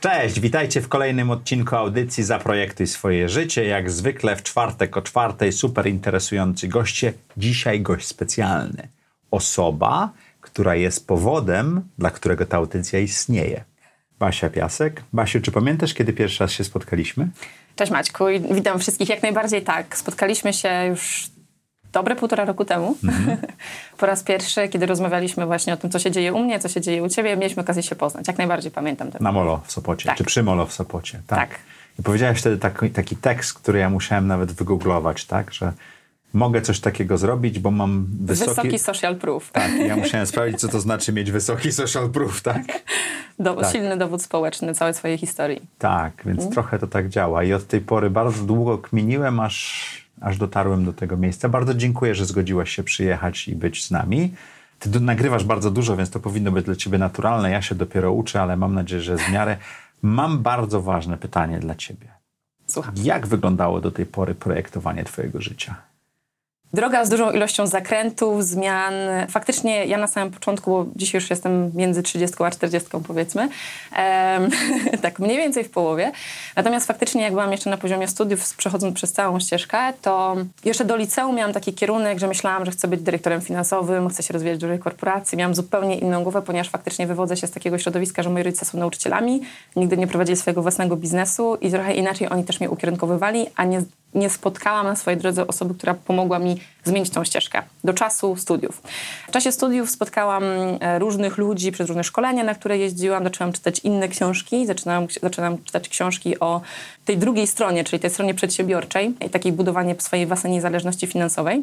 Cześć, witajcie w kolejnym odcinku audycji Zaprojektuj swoje życie. Jak zwykle w czwartek o czwartej super interesujący goście. Dzisiaj gość specjalny. Osoba, która jest powodem, dla którego ta audycja istnieje. Basia Piasek. Basiu, czy pamiętasz, kiedy pierwszy raz się spotkaliśmy? Cześć Maćku witam wszystkich. Jak najbardziej tak. Spotkaliśmy się już dobre półtora roku temu. Mm-hmm. po raz pierwszy, kiedy rozmawialiśmy właśnie o tym, co się dzieje u mnie, co się dzieje u ciebie, mieliśmy okazję się poznać. Jak najbardziej pamiętam to. Na Molo w Sopocie, tak. czy przy Molo w Sopocie. Tak. tak. I powiedziałeś wtedy taki, taki tekst, który ja musiałem nawet wygooglować, tak, że mogę coś takiego zrobić, bo mam wysoki... Wysoki social proof. Tak, ja musiałem sprawdzić, co to znaczy mieć wysoki social proof, tak? Dowód, tak. Silny dowód społeczny całej swojej historii. Tak, więc mm. trochę to tak działa. I od tej pory bardzo długo kminiłem, aż, aż dotarłem do tego miejsca. Bardzo dziękuję, że zgodziłaś się przyjechać i być z nami. Ty nagrywasz bardzo dużo, więc to powinno być dla ciebie naturalne. Ja się dopiero uczę, ale mam nadzieję, że z miarę. Mam bardzo ważne pytanie dla ciebie. Słucham. Jak wyglądało do tej pory projektowanie twojego życia? Droga z dużą ilością zakrętów, zmian. Faktycznie ja na samym początku, bo dzisiaj już jestem między 30 a 40 powiedzmy, tak mniej więcej w połowie. Natomiast faktycznie jak byłam jeszcze na poziomie studiów, przechodząc przez całą ścieżkę, to jeszcze do liceum miałam taki kierunek, że myślałam, że chcę być dyrektorem finansowym, chcę się rozwijać w dużej korporacji. Miałam zupełnie inną głowę, ponieważ faktycznie wywodzę się z takiego środowiska, że moi rodzice są nauczycielami, nigdy nie prowadzili swojego własnego biznesu i trochę inaczej oni też mnie ukierunkowywali, a nie nie spotkałam na swojej drodze osoby, która pomogła mi zmienić tą ścieżkę do czasu studiów. W czasie studiów spotkałam e, różnych ludzi przez różne szkolenia, na które jeździłam, zaczęłam czytać inne książki, zaczynałam, zaczynałam czytać książki o tej drugiej stronie, czyli tej stronie przedsiębiorczej i takiej budowanie swojej własnej niezależności finansowej.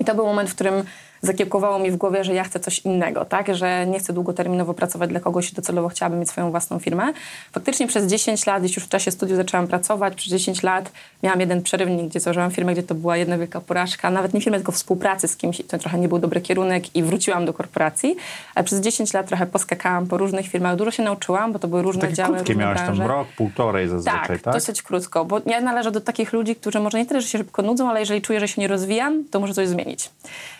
I to był moment, w którym zakiełkowało mi w głowie, że ja chcę coś innego, tak? Że nie chcę długoterminowo pracować dla kogoś i docelowo chciałabym mieć swoją własną firmę. Faktycznie przez 10 lat, już w czasie studiów zaczęłam pracować, przez 10 lat miałam jeden przerywnik, gdzie założyłam firmę, gdzie to była jedna wielka porażka, nawet nie firmę, tylko współpracy z kimś, to trochę nie był dobry kierunek i wróciłam do korporacji, ale przez 10 lat trochę poskakałam po różnych firmach, dużo się nauczyłam, bo to były różne Takie działy, krótkie różne miałaś branże. tam rok, półtorej zazwyczaj, tak? tak? dosyć krótko, bo ja należę do takich ludzi, którzy może nie tyle, że się szybko nudzą, ale jeżeli czuję, że się nie rozwijam, to muszę coś zmienić.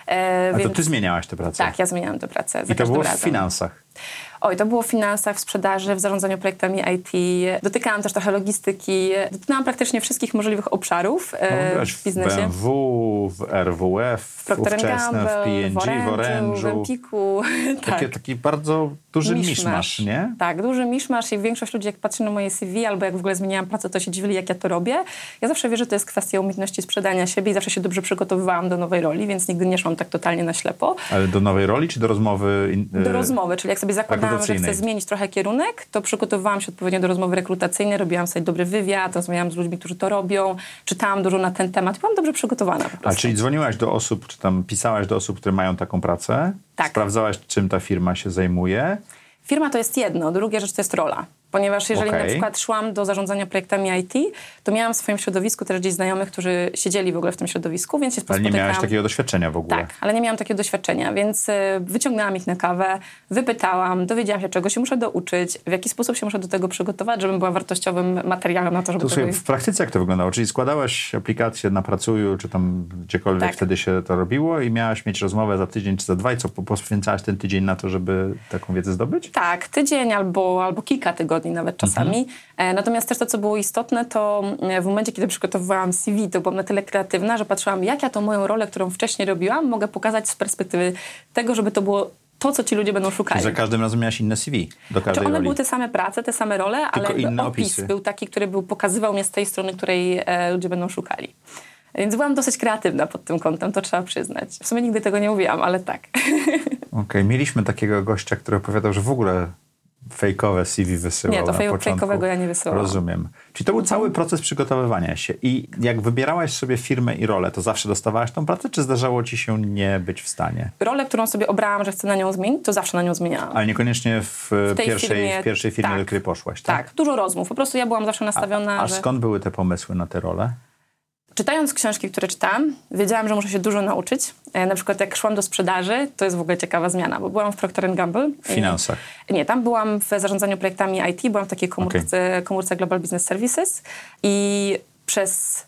E, A więc... to ty zmieniałaś tę pracę? Tak, ja zmieniałam tę pracę. I to było razem. w finansach? Oj, to było w finansach, w sprzedaży, w zarządzaniu projektami IT. Dotykałam też trochę logistyki. Dotykałam praktycznie wszystkich możliwych obszarów e, no, w biznesie. W BMW, w RWF, w Procter ówczesne, w P&G, w Orange'u. W Empiku. tak. Taki, taki bardzo duży miszmasz. miszmasz, nie? Tak, duży miszmasz i większość ludzi jak patrzy na moje CV albo jak w ogóle zmieniałam pracę, to się dziwili, jak ja to robię. Ja zawsze wierzę, że to jest kwestia umiejętności sprzedania siebie i zawsze się dobrze przygotowywałam do nowej roli, więc nigdy nie szłam tak totalnie na ślepo. Ale do nowej roli czy do rozmowy? Do rozmowy, czyli jak sobie zakładałam, że chcę zmienić trochę kierunek, to przygotowywałam się odpowiednio do rozmowy rekrutacyjnej, robiłam sobie dobry wywiad, rozmawiałam z ludźmi, którzy to robią, czytałam dużo na ten temat byłam dobrze przygotowana. A czyli dzwoniłaś do osób, czy tam pisałaś do osób, które mają taką pracę? Tak. Sprawdzałaś, czym ta firma się zajmuje? Firma to jest jedno, druga rzecz to jest rola. Ponieważ jeżeli okay. na przykład szłam do zarządzania projektami IT, to miałam w swoim środowisku też gdzieś znajomych, którzy siedzieli w ogóle w tym środowisku, więc się Ale nie miałaś takiego doświadczenia w ogóle. Tak, ale nie miałam takiego doświadczenia, więc y, wyciągnęłam ich na kawę, wypytałam, dowiedziałam się, czego się muszę douczyć, w jaki sposób się muszę do tego przygotować, żebym była wartościowym materiałem na to, żeby... To sobie, w praktyce jak to wyglądało? Czyli składałaś aplikację na Pracuju, czy tam gdziekolwiek tak. wtedy się to robiło i miałaś mieć rozmowę za tydzień czy za dwa i co, poświęcałaś ten tydzień na to, żeby taką wiedzę zdobyć? Tak, tydzień albo, albo kilka tygodni nawet czasami. Mhm. Natomiast też to, co było istotne, to e, w momencie, kiedy przygotowywałam CV, to byłam na tyle kreatywna, że patrzyłam, jak ja tą moją rolę, którą wcześniej robiłam, mogę pokazać z perspektywy tego, żeby to było to, co ci ludzie będą szukali. Czyli za każdym razem miałaś inne CV do każdej znaczy one roli. były te same prace, te same role, Tylko ale opis opisy. był taki, który był, pokazywał mnie z tej strony, której e, ludzie będą szukali. Więc byłam dosyć kreatywna pod tym kątem, to trzeba przyznać. W sumie nigdy tego nie mówiłam, ale tak. Okej, okay. mieliśmy takiego gościa, który opowiadał, że w ogóle fejkowe CV wysyłał Nie, to na fej, początku. fejkowego ja nie wysyłałam. Rozumiem. Czyli to był cały proces przygotowywania się. I jak wybierałaś sobie firmę i rolę, to zawsze dostawałaś tą pracę, czy zdarzało ci się nie być w stanie? Rolę, którą sobie obrałam, że chcę na nią zmienić, to zawsze na nią zmieniałam. Ale niekoniecznie w, tej pierwszej, firmie- w pierwszej firmie, tak. do której poszłaś, tak? Tak, dużo rozmów. Po prostu ja byłam zawsze nastawiona, A że... skąd były te pomysły na te role? Czytając książki, które czytam, wiedziałam, że muszę się dużo nauczyć. E, Na przykład jak szłam do sprzedaży, to jest w ogóle ciekawa zmiana, bo byłam w Procter Gamble. W finansach. Nie, tam byłam w zarządzaniu projektami IT, byłam w takiej komórce, komórce Global Business Services i przez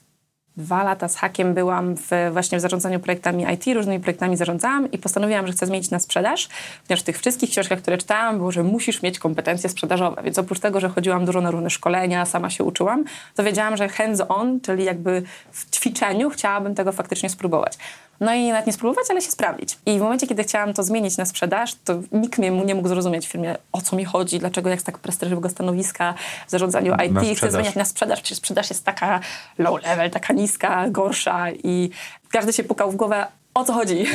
dwa lata z hakiem byłam w, właśnie w zarządzaniu projektami IT, różnymi projektami zarządzałam i postanowiłam, że chcę zmienić na sprzedaż, ponieważ w tych wszystkich książkach, które czytałam, było, że musisz mieć kompetencje sprzedażowe, więc oprócz tego, że chodziłam dużo na różne szkolenia, sama się uczyłam, to wiedziałam, że hands-on, czyli jakby w ćwiczeniu chciałabym tego faktycznie spróbować. No i nawet nie spróbować, ale się sprawdzić. I w momencie, kiedy chciałam to zmienić na sprzedaż, to nikt mnie nie mógł zrozumieć w firmie, o co mi chodzi, dlaczego jak z tak prestiżowego stanowiska w zarządzaniu IT chcę sprzedaż. zmieniać na sprzedaż. Przecież sprzedaż jest taka low level, taka niska, gorsza i każdy się pukał w głowę, o co chodzi.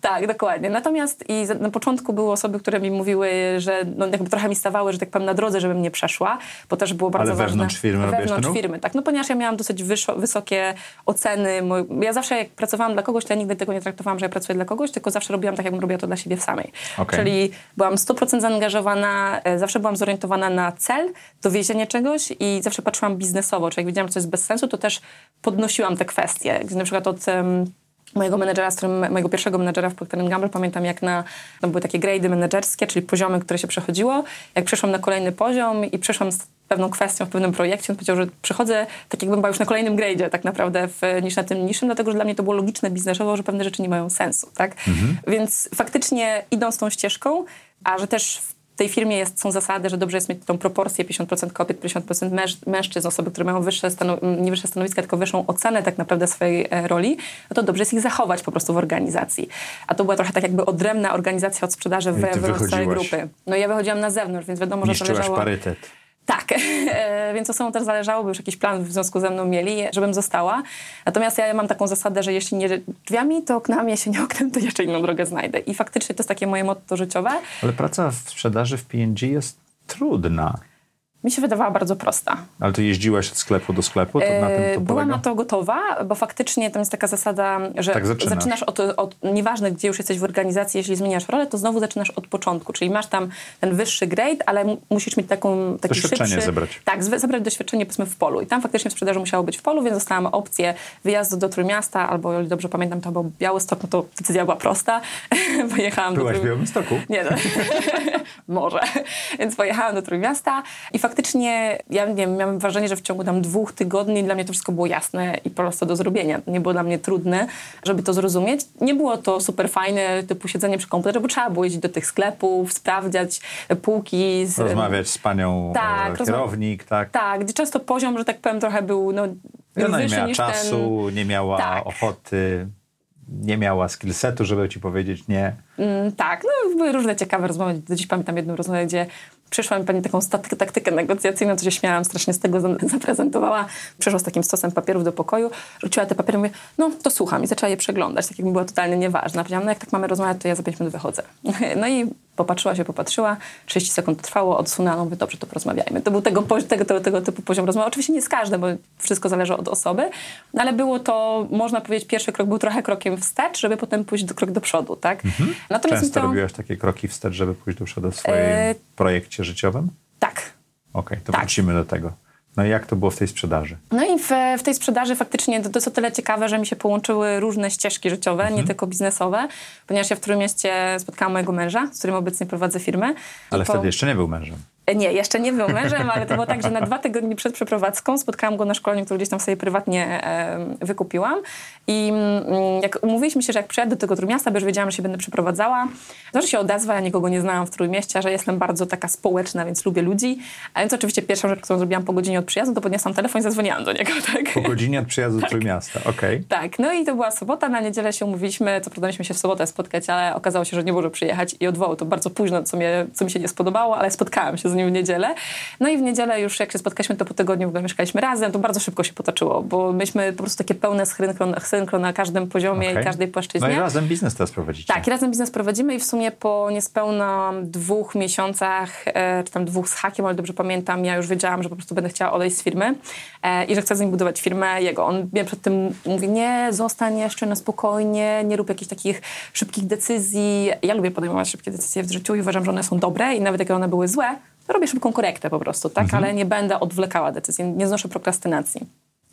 Tak, dokładnie. Natomiast i na początku były osoby, które mi mówiły, że no, jakby trochę mi stawały, że tak powiem, na drodze, żebym nie przeszła, bo też było bardzo Ale ważne. wewnątrz firmy Wewnątrz firmy, tak. No ponieważ ja miałam dosyć wyszo- wysokie oceny. Ja zawsze jak pracowałam dla kogoś, to ja nigdy tego nie traktowałam, że ja pracuję dla kogoś, tylko zawsze robiłam tak, jakbym robiła to dla siebie samej. Okej. Czyli byłam 100% zaangażowana, e, zawsze byłam zorientowana na cel, dowiezienie czegoś i zawsze patrzyłam biznesowo, czyli jak widziałam, że coś jest bez sensu, to też podnosiłam te kwestie. Gdzie na przykład od em, mojego menedżera, z którym, mojego pierwszego menedżera w Procter Gamble, pamiętam jak na, to były takie grady menedżerskie, czyli poziomy, które się przechodziło. Jak przeszłam na kolejny poziom i przeszłam z pewną kwestią w pewnym projekcie, on powiedział, że przychodzę tak jakbym była już na kolejnym gradzie tak naprawdę w, niż na tym niższym, dlatego że dla mnie to było logiczne biznesowo, że pewne rzeczy nie mają sensu, tak? Więc faktycznie idąc tą ścieżką, a że też w tej firmie jest, są zasady, że dobrze jest mieć tą proporcję 50% kobiet, 50% męż, mężczyzn, osoby, które mają wyższe nie wyższe stanowiska, tylko wyższą ocenę tak naprawdę swojej e, roli, no to dobrze jest ich zachować po prostu w organizacji. A to była trochę tak jakby odrębna organizacja od sprzedaży ty wewnątrz całej grupy. No ja wychodziłam na zewnątrz, więc wiadomo, że to Niszczyłaś leżało... parytet. Tak, e, więc osobom też zależało, by już jakiś plan w związku ze mną mieli, żebym została. Natomiast ja mam taką zasadę, że jeśli nie drzwiami, to oknami, jeśli nie oknem, to jeszcze inną drogę znajdę. I faktycznie to jest takie moje motto życiowe. Ale praca w sprzedaży w P&G jest trudna. Mi się wydawała bardzo prosta. Ale to jeździłaś od sklepu do sklepu? To na tym E, to Byłam na to gotowa, bo faktycznie tam jest taka zasada, że Tak zaczynasz. zaczynasz od, od, nieważne gdzie już jesteś w organizacji, jeśli zmieniasz rolę, to znowu zaczynasz od początku, czyli masz tam ten wyższy grade, ale mu- musisz mieć taką, taki Doświadczenie szybszy... zebrać. Tak, zebrać doświadczenie powiedzmy w polu i tam faktycznie sprzedaży musiało być w polu, więc dostałam opcję wyjazdu do Trójmiasta, albo ile dobrze pamiętam, to był Białystok, no to decyzja była prosta. Pojechałam Byłaś do w Białymstoku? nie, no. może. Więc pojechałam do Trójmiasta i faktycznie, ja nie wiem, miałam wrażenie, że w ciągu tam dwóch tygodni dla mnie to wszystko było jasne i prosto do zrobienia. Nie było dla mnie trudne, żeby to zrozumieć. Nie było to super fajne, typu siedzenie przy komputerze, bo trzeba było jeździć do tych sklepów, sprawdzać półki. Z, Rozmawiać z panią Tak, e, rozma- kierownik, tak? Tak, gdzie często poziom, że tak powiem, trochę był no, I ona nie miała czasu, nie miała Tak. ochoty, nie miała skillsetu, żeby ci powiedzieć nie. Mm, tak, no były różne ciekawe rozmowy. Do dziś pamiętam jedną rozmowę, gdzie przyszła mi pani taką taktykę negocjacyjną, to się śmiałam strasznie z tego, za- zaprezentowała. Przyszła z takim stosem papierów do pokoju, rzuciła te papiery i mówię, no to słucham i zaczęła je przeglądać, tak jakby była totalnie nieważna. Powiedziałam, no jak tak mamy rozmawiać, to ja za pięć minut wychodzę. No i popatrzyła się, popatrzyła, 30 sekund trwało, odsunęła, no mówię, dobrze, to porozmawiajmy. To był tego, tego, tego, tego typu poziom rozmowy. Oczywiście nie z każdym, bo wszystko zależy od osoby, no ale było to, można powiedzieć, pierwszy krok był trochę krokiem wstecz, żeby potem pójść do, krok do przodu, tak? Natomiast mi Często to... robiłaś takie kroki wstecz, żeby pójść do przodu w swoim E, projekcie życiowym? Tak, Okej, to tak. wrócimy do tego. No i jak to było w tej sprzedaży? No i w, w tej sprzedaży faktycznie to, to jest o tyle ciekawe, że mi się połączyły różne ścieżki życiowe, Mhm. nie tylko biznesowe, ponieważ ja w Trójmieście spotkałam mojego męża, z którym obecnie prowadzę firmę. Ale po- wtedy jeszcze nie był mężem. Nie, jeszcze nie był mężem, ale to było tak, że na dwa tygodnie przed przeprowadzką spotkałam go na szkoleniu, które gdzieś tam sobie prywatnie wykupiłam. I mm, jak umówiliśmy się, że jak przyjadę do tego Trójmiasta, bo już wiedziałam, że się będę przeprowadzała, to że się odezwa, ja nikogo nie znałam w Trójmieście, że jestem bardzo taka społeczna, więc lubię ludzi. A więc oczywiście pierwszą rzecz, którą zrobiłam po godzinie od przyjazdu, to podniosłam telefon i zadzwoniłam do niego. Tak? Po godzinie od przyjazdu do Trójmiasta, okej. Tak, no i to była sobota, na niedzielę się umówiliśmy, co prawda mieliśmy się w sobotę spotkać, ale okazało się, że nie może przyjechać i odwołał to bardzo późno, co, mnie, co mi się nie spodobało, ale spotkałam się z z nim w niedzielę. No i w niedzielę już jak się spotkaliśmy, to po tygodniu w ogóle mieszkaliśmy razem, to bardzo szybko się potoczyło, bo myśmy po prostu takie pełne synchron, synchron na każdym poziomie Okej. i każdej płaszczyźnie. No i razem biznes teraz prowadzicie. Tak, i razem biznes prowadzimy i w sumie po niespełna dwóch miesiącach, e, czy tam dwóch z hakiem, ale dobrze pamiętam, ja już wiedziałam, że po prostu będę chciała odejść z firmy e, i że chcę z nim budować firmę jego. On mnie przed tym mówi, nie, zostań jeszcze na spokojnie, nie rób jakichś takich szybkich decyzji. Ja lubię podejmować szybkie decyzje w życiu i uważam, że one są dobre i nawet jak one były złe, robię szybką korektę po prostu, tak? Mhm. Ale nie będę odwlekała decyzji, nie znoszę prokrastynacji.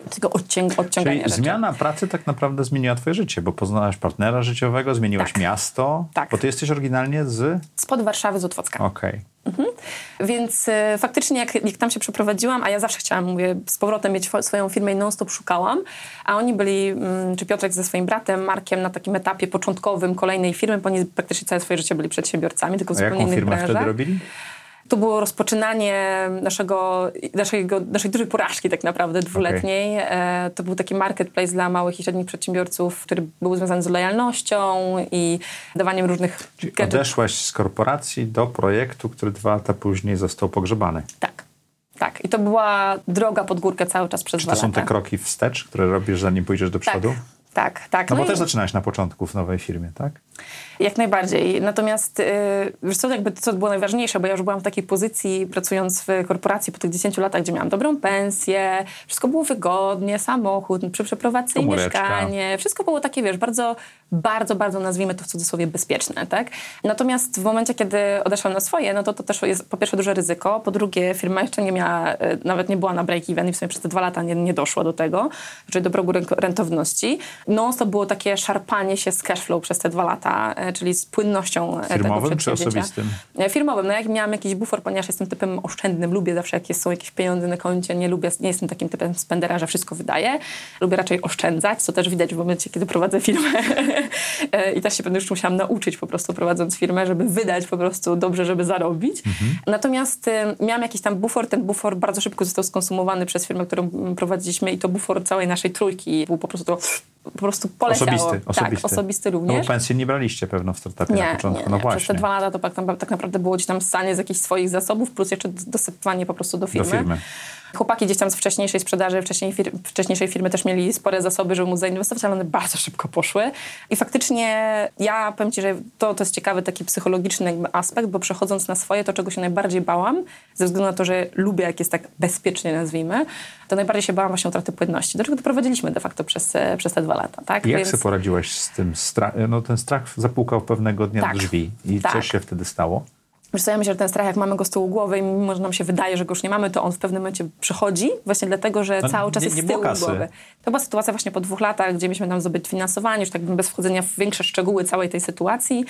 Tylko odciąg- odciągania Czyli rzeczy. zmiana pracy tak naprawdę zmieniła twoje życie, bo poznałaś partnera życiowego, zmieniłaś Tak. miasto, Tak. bo ty jesteś oryginalnie z... Spod Warszawy, z Otwocka. Okej. Więc e, faktycznie jak, jak tam się przeprowadziłam, a ja zawsze chciałam, mówię, z powrotem mieć swoją firmę i non-stop szukałam, a oni byli, mm, czy Piotrek ze swoim bratem Markiem na takim etapie początkowym kolejnej firmy, bo oni praktycznie całe swoje życie byli przedsiębiorcami, tylko w zupełnie jaką innych firmę branżach. wtedy robili? To było rozpoczynanie naszego, naszego, naszej dużej porażki tak naprawdę dwuletniej. E, to był taki marketplace dla małych i średnich przedsiębiorców, który był związany z lojalnością i dawaniem różnych gadżetów. Odeszłaś z korporacji do projektu, który dwa lata później został pogrzebany. Tak. Tak, i to była droga pod górkę cały czas przez Czy to są lata. te kroki wstecz, które robisz, zanim pójdziesz do Tak, przodu? tak, tak. No, bo i też zaczynałeś na początku w nowej firmie, tak? Jak najbardziej. Natomiast yy, wiesz co, jakby co było najważniejsze, bo ja już byłam w takiej pozycji pracując w korporacji po tych 10 latach, gdzie miałam dobrą pensję, wszystko było wygodnie, samochód, Komóreczka. mieszkanie. Wszystko było takie, wiesz, bardzo, bardzo, bardzo nazwijmy to w cudzysłowie bezpieczne, tak? Natomiast w momencie, kiedy odeszłam na swoje, no to to też jest po pierwsze duże ryzyko, po drugie firma jeszcze nie miała, e, nawet nie była na break-even i w sumie przez te dwa lata nie, nie doszło do tego, czyli do progu rentowności. No to było takie szarpanie się z cashflow przez te dwa lata, e, czyli z płynnością e, tego Firmowym czy przedsięwzięcia. osobistym? Firmowym. No jak miałam jakiś bufor, ponieważ jestem typem oszczędnym, lubię zawsze jak jest- są jakieś pieniądze na koncie, nie lubię, nie jestem takim typem spendera, że wszystko wydaję. Lubię raczej oszczędzać, co też widać w momencie, kiedy prowadzę firmę. E, I też się będę już musiałam nauczyć po prostu prowadząc firmę, żeby wydać po prostu dobrze, żeby zarobić. Natomiast e, miałam jakiś tam bufor, ten bufor bardzo szybko został skonsumowany przez firmę, którą mm, prowadziliśmy i to bufor całej naszej trójki był po prostu po prostu poleciało. Osobisty, osobisty. Tak, osobisty No również. bo pensji nie braliście pewno w startupie na początku. Nie, no nie. właśnie. Przez te dwa lata to tak, tak, naprawdę było gdzieś tam stanie z jakichś swoich zasobów, plus jeszcze dosypywanie po prostu do firmy. firmy. Chłopaki gdzieś tam z wcześniejszej sprzedaży, wcześniej fir- wcześniejszej firmy też mieli spore zasoby, żeby móc zainwestować, ale one bardzo szybko poszły. I faktycznie ja powiem Ci, że to, to jest ciekawy taki psychologiczny aspekt, bo przechodząc na swoje, to czego się najbardziej bałam, ze względu na to, że lubię, jak jest tak bezpiecznie nazwijmy, to najbardziej się bałam właśnie utraty płynności, do czego doprowadziliśmy de facto przez, e, przez te dwa lata. Tak? Jak Więc- sobie poradziłaś z tym strachem? No ten strach zapukał pewnego dnia Tak. drzwi. I Tak. coś się wtedy stało? Wiesz co, ja myślę, że ten strach, jak mamy go z tyłu głowy i mimo, że nam się wydaje, że go już nie mamy, to on w pewnym momencie przychodzi właśnie dlatego, że No, cały czas nie- jest nie z było tyłu głowy. To była sytuacja właśnie po dwóch latach, gdzie mieliśmy tam zdobyć finansowanie, już tak bez wchodzenia w większe szczegóły całej tej sytuacji.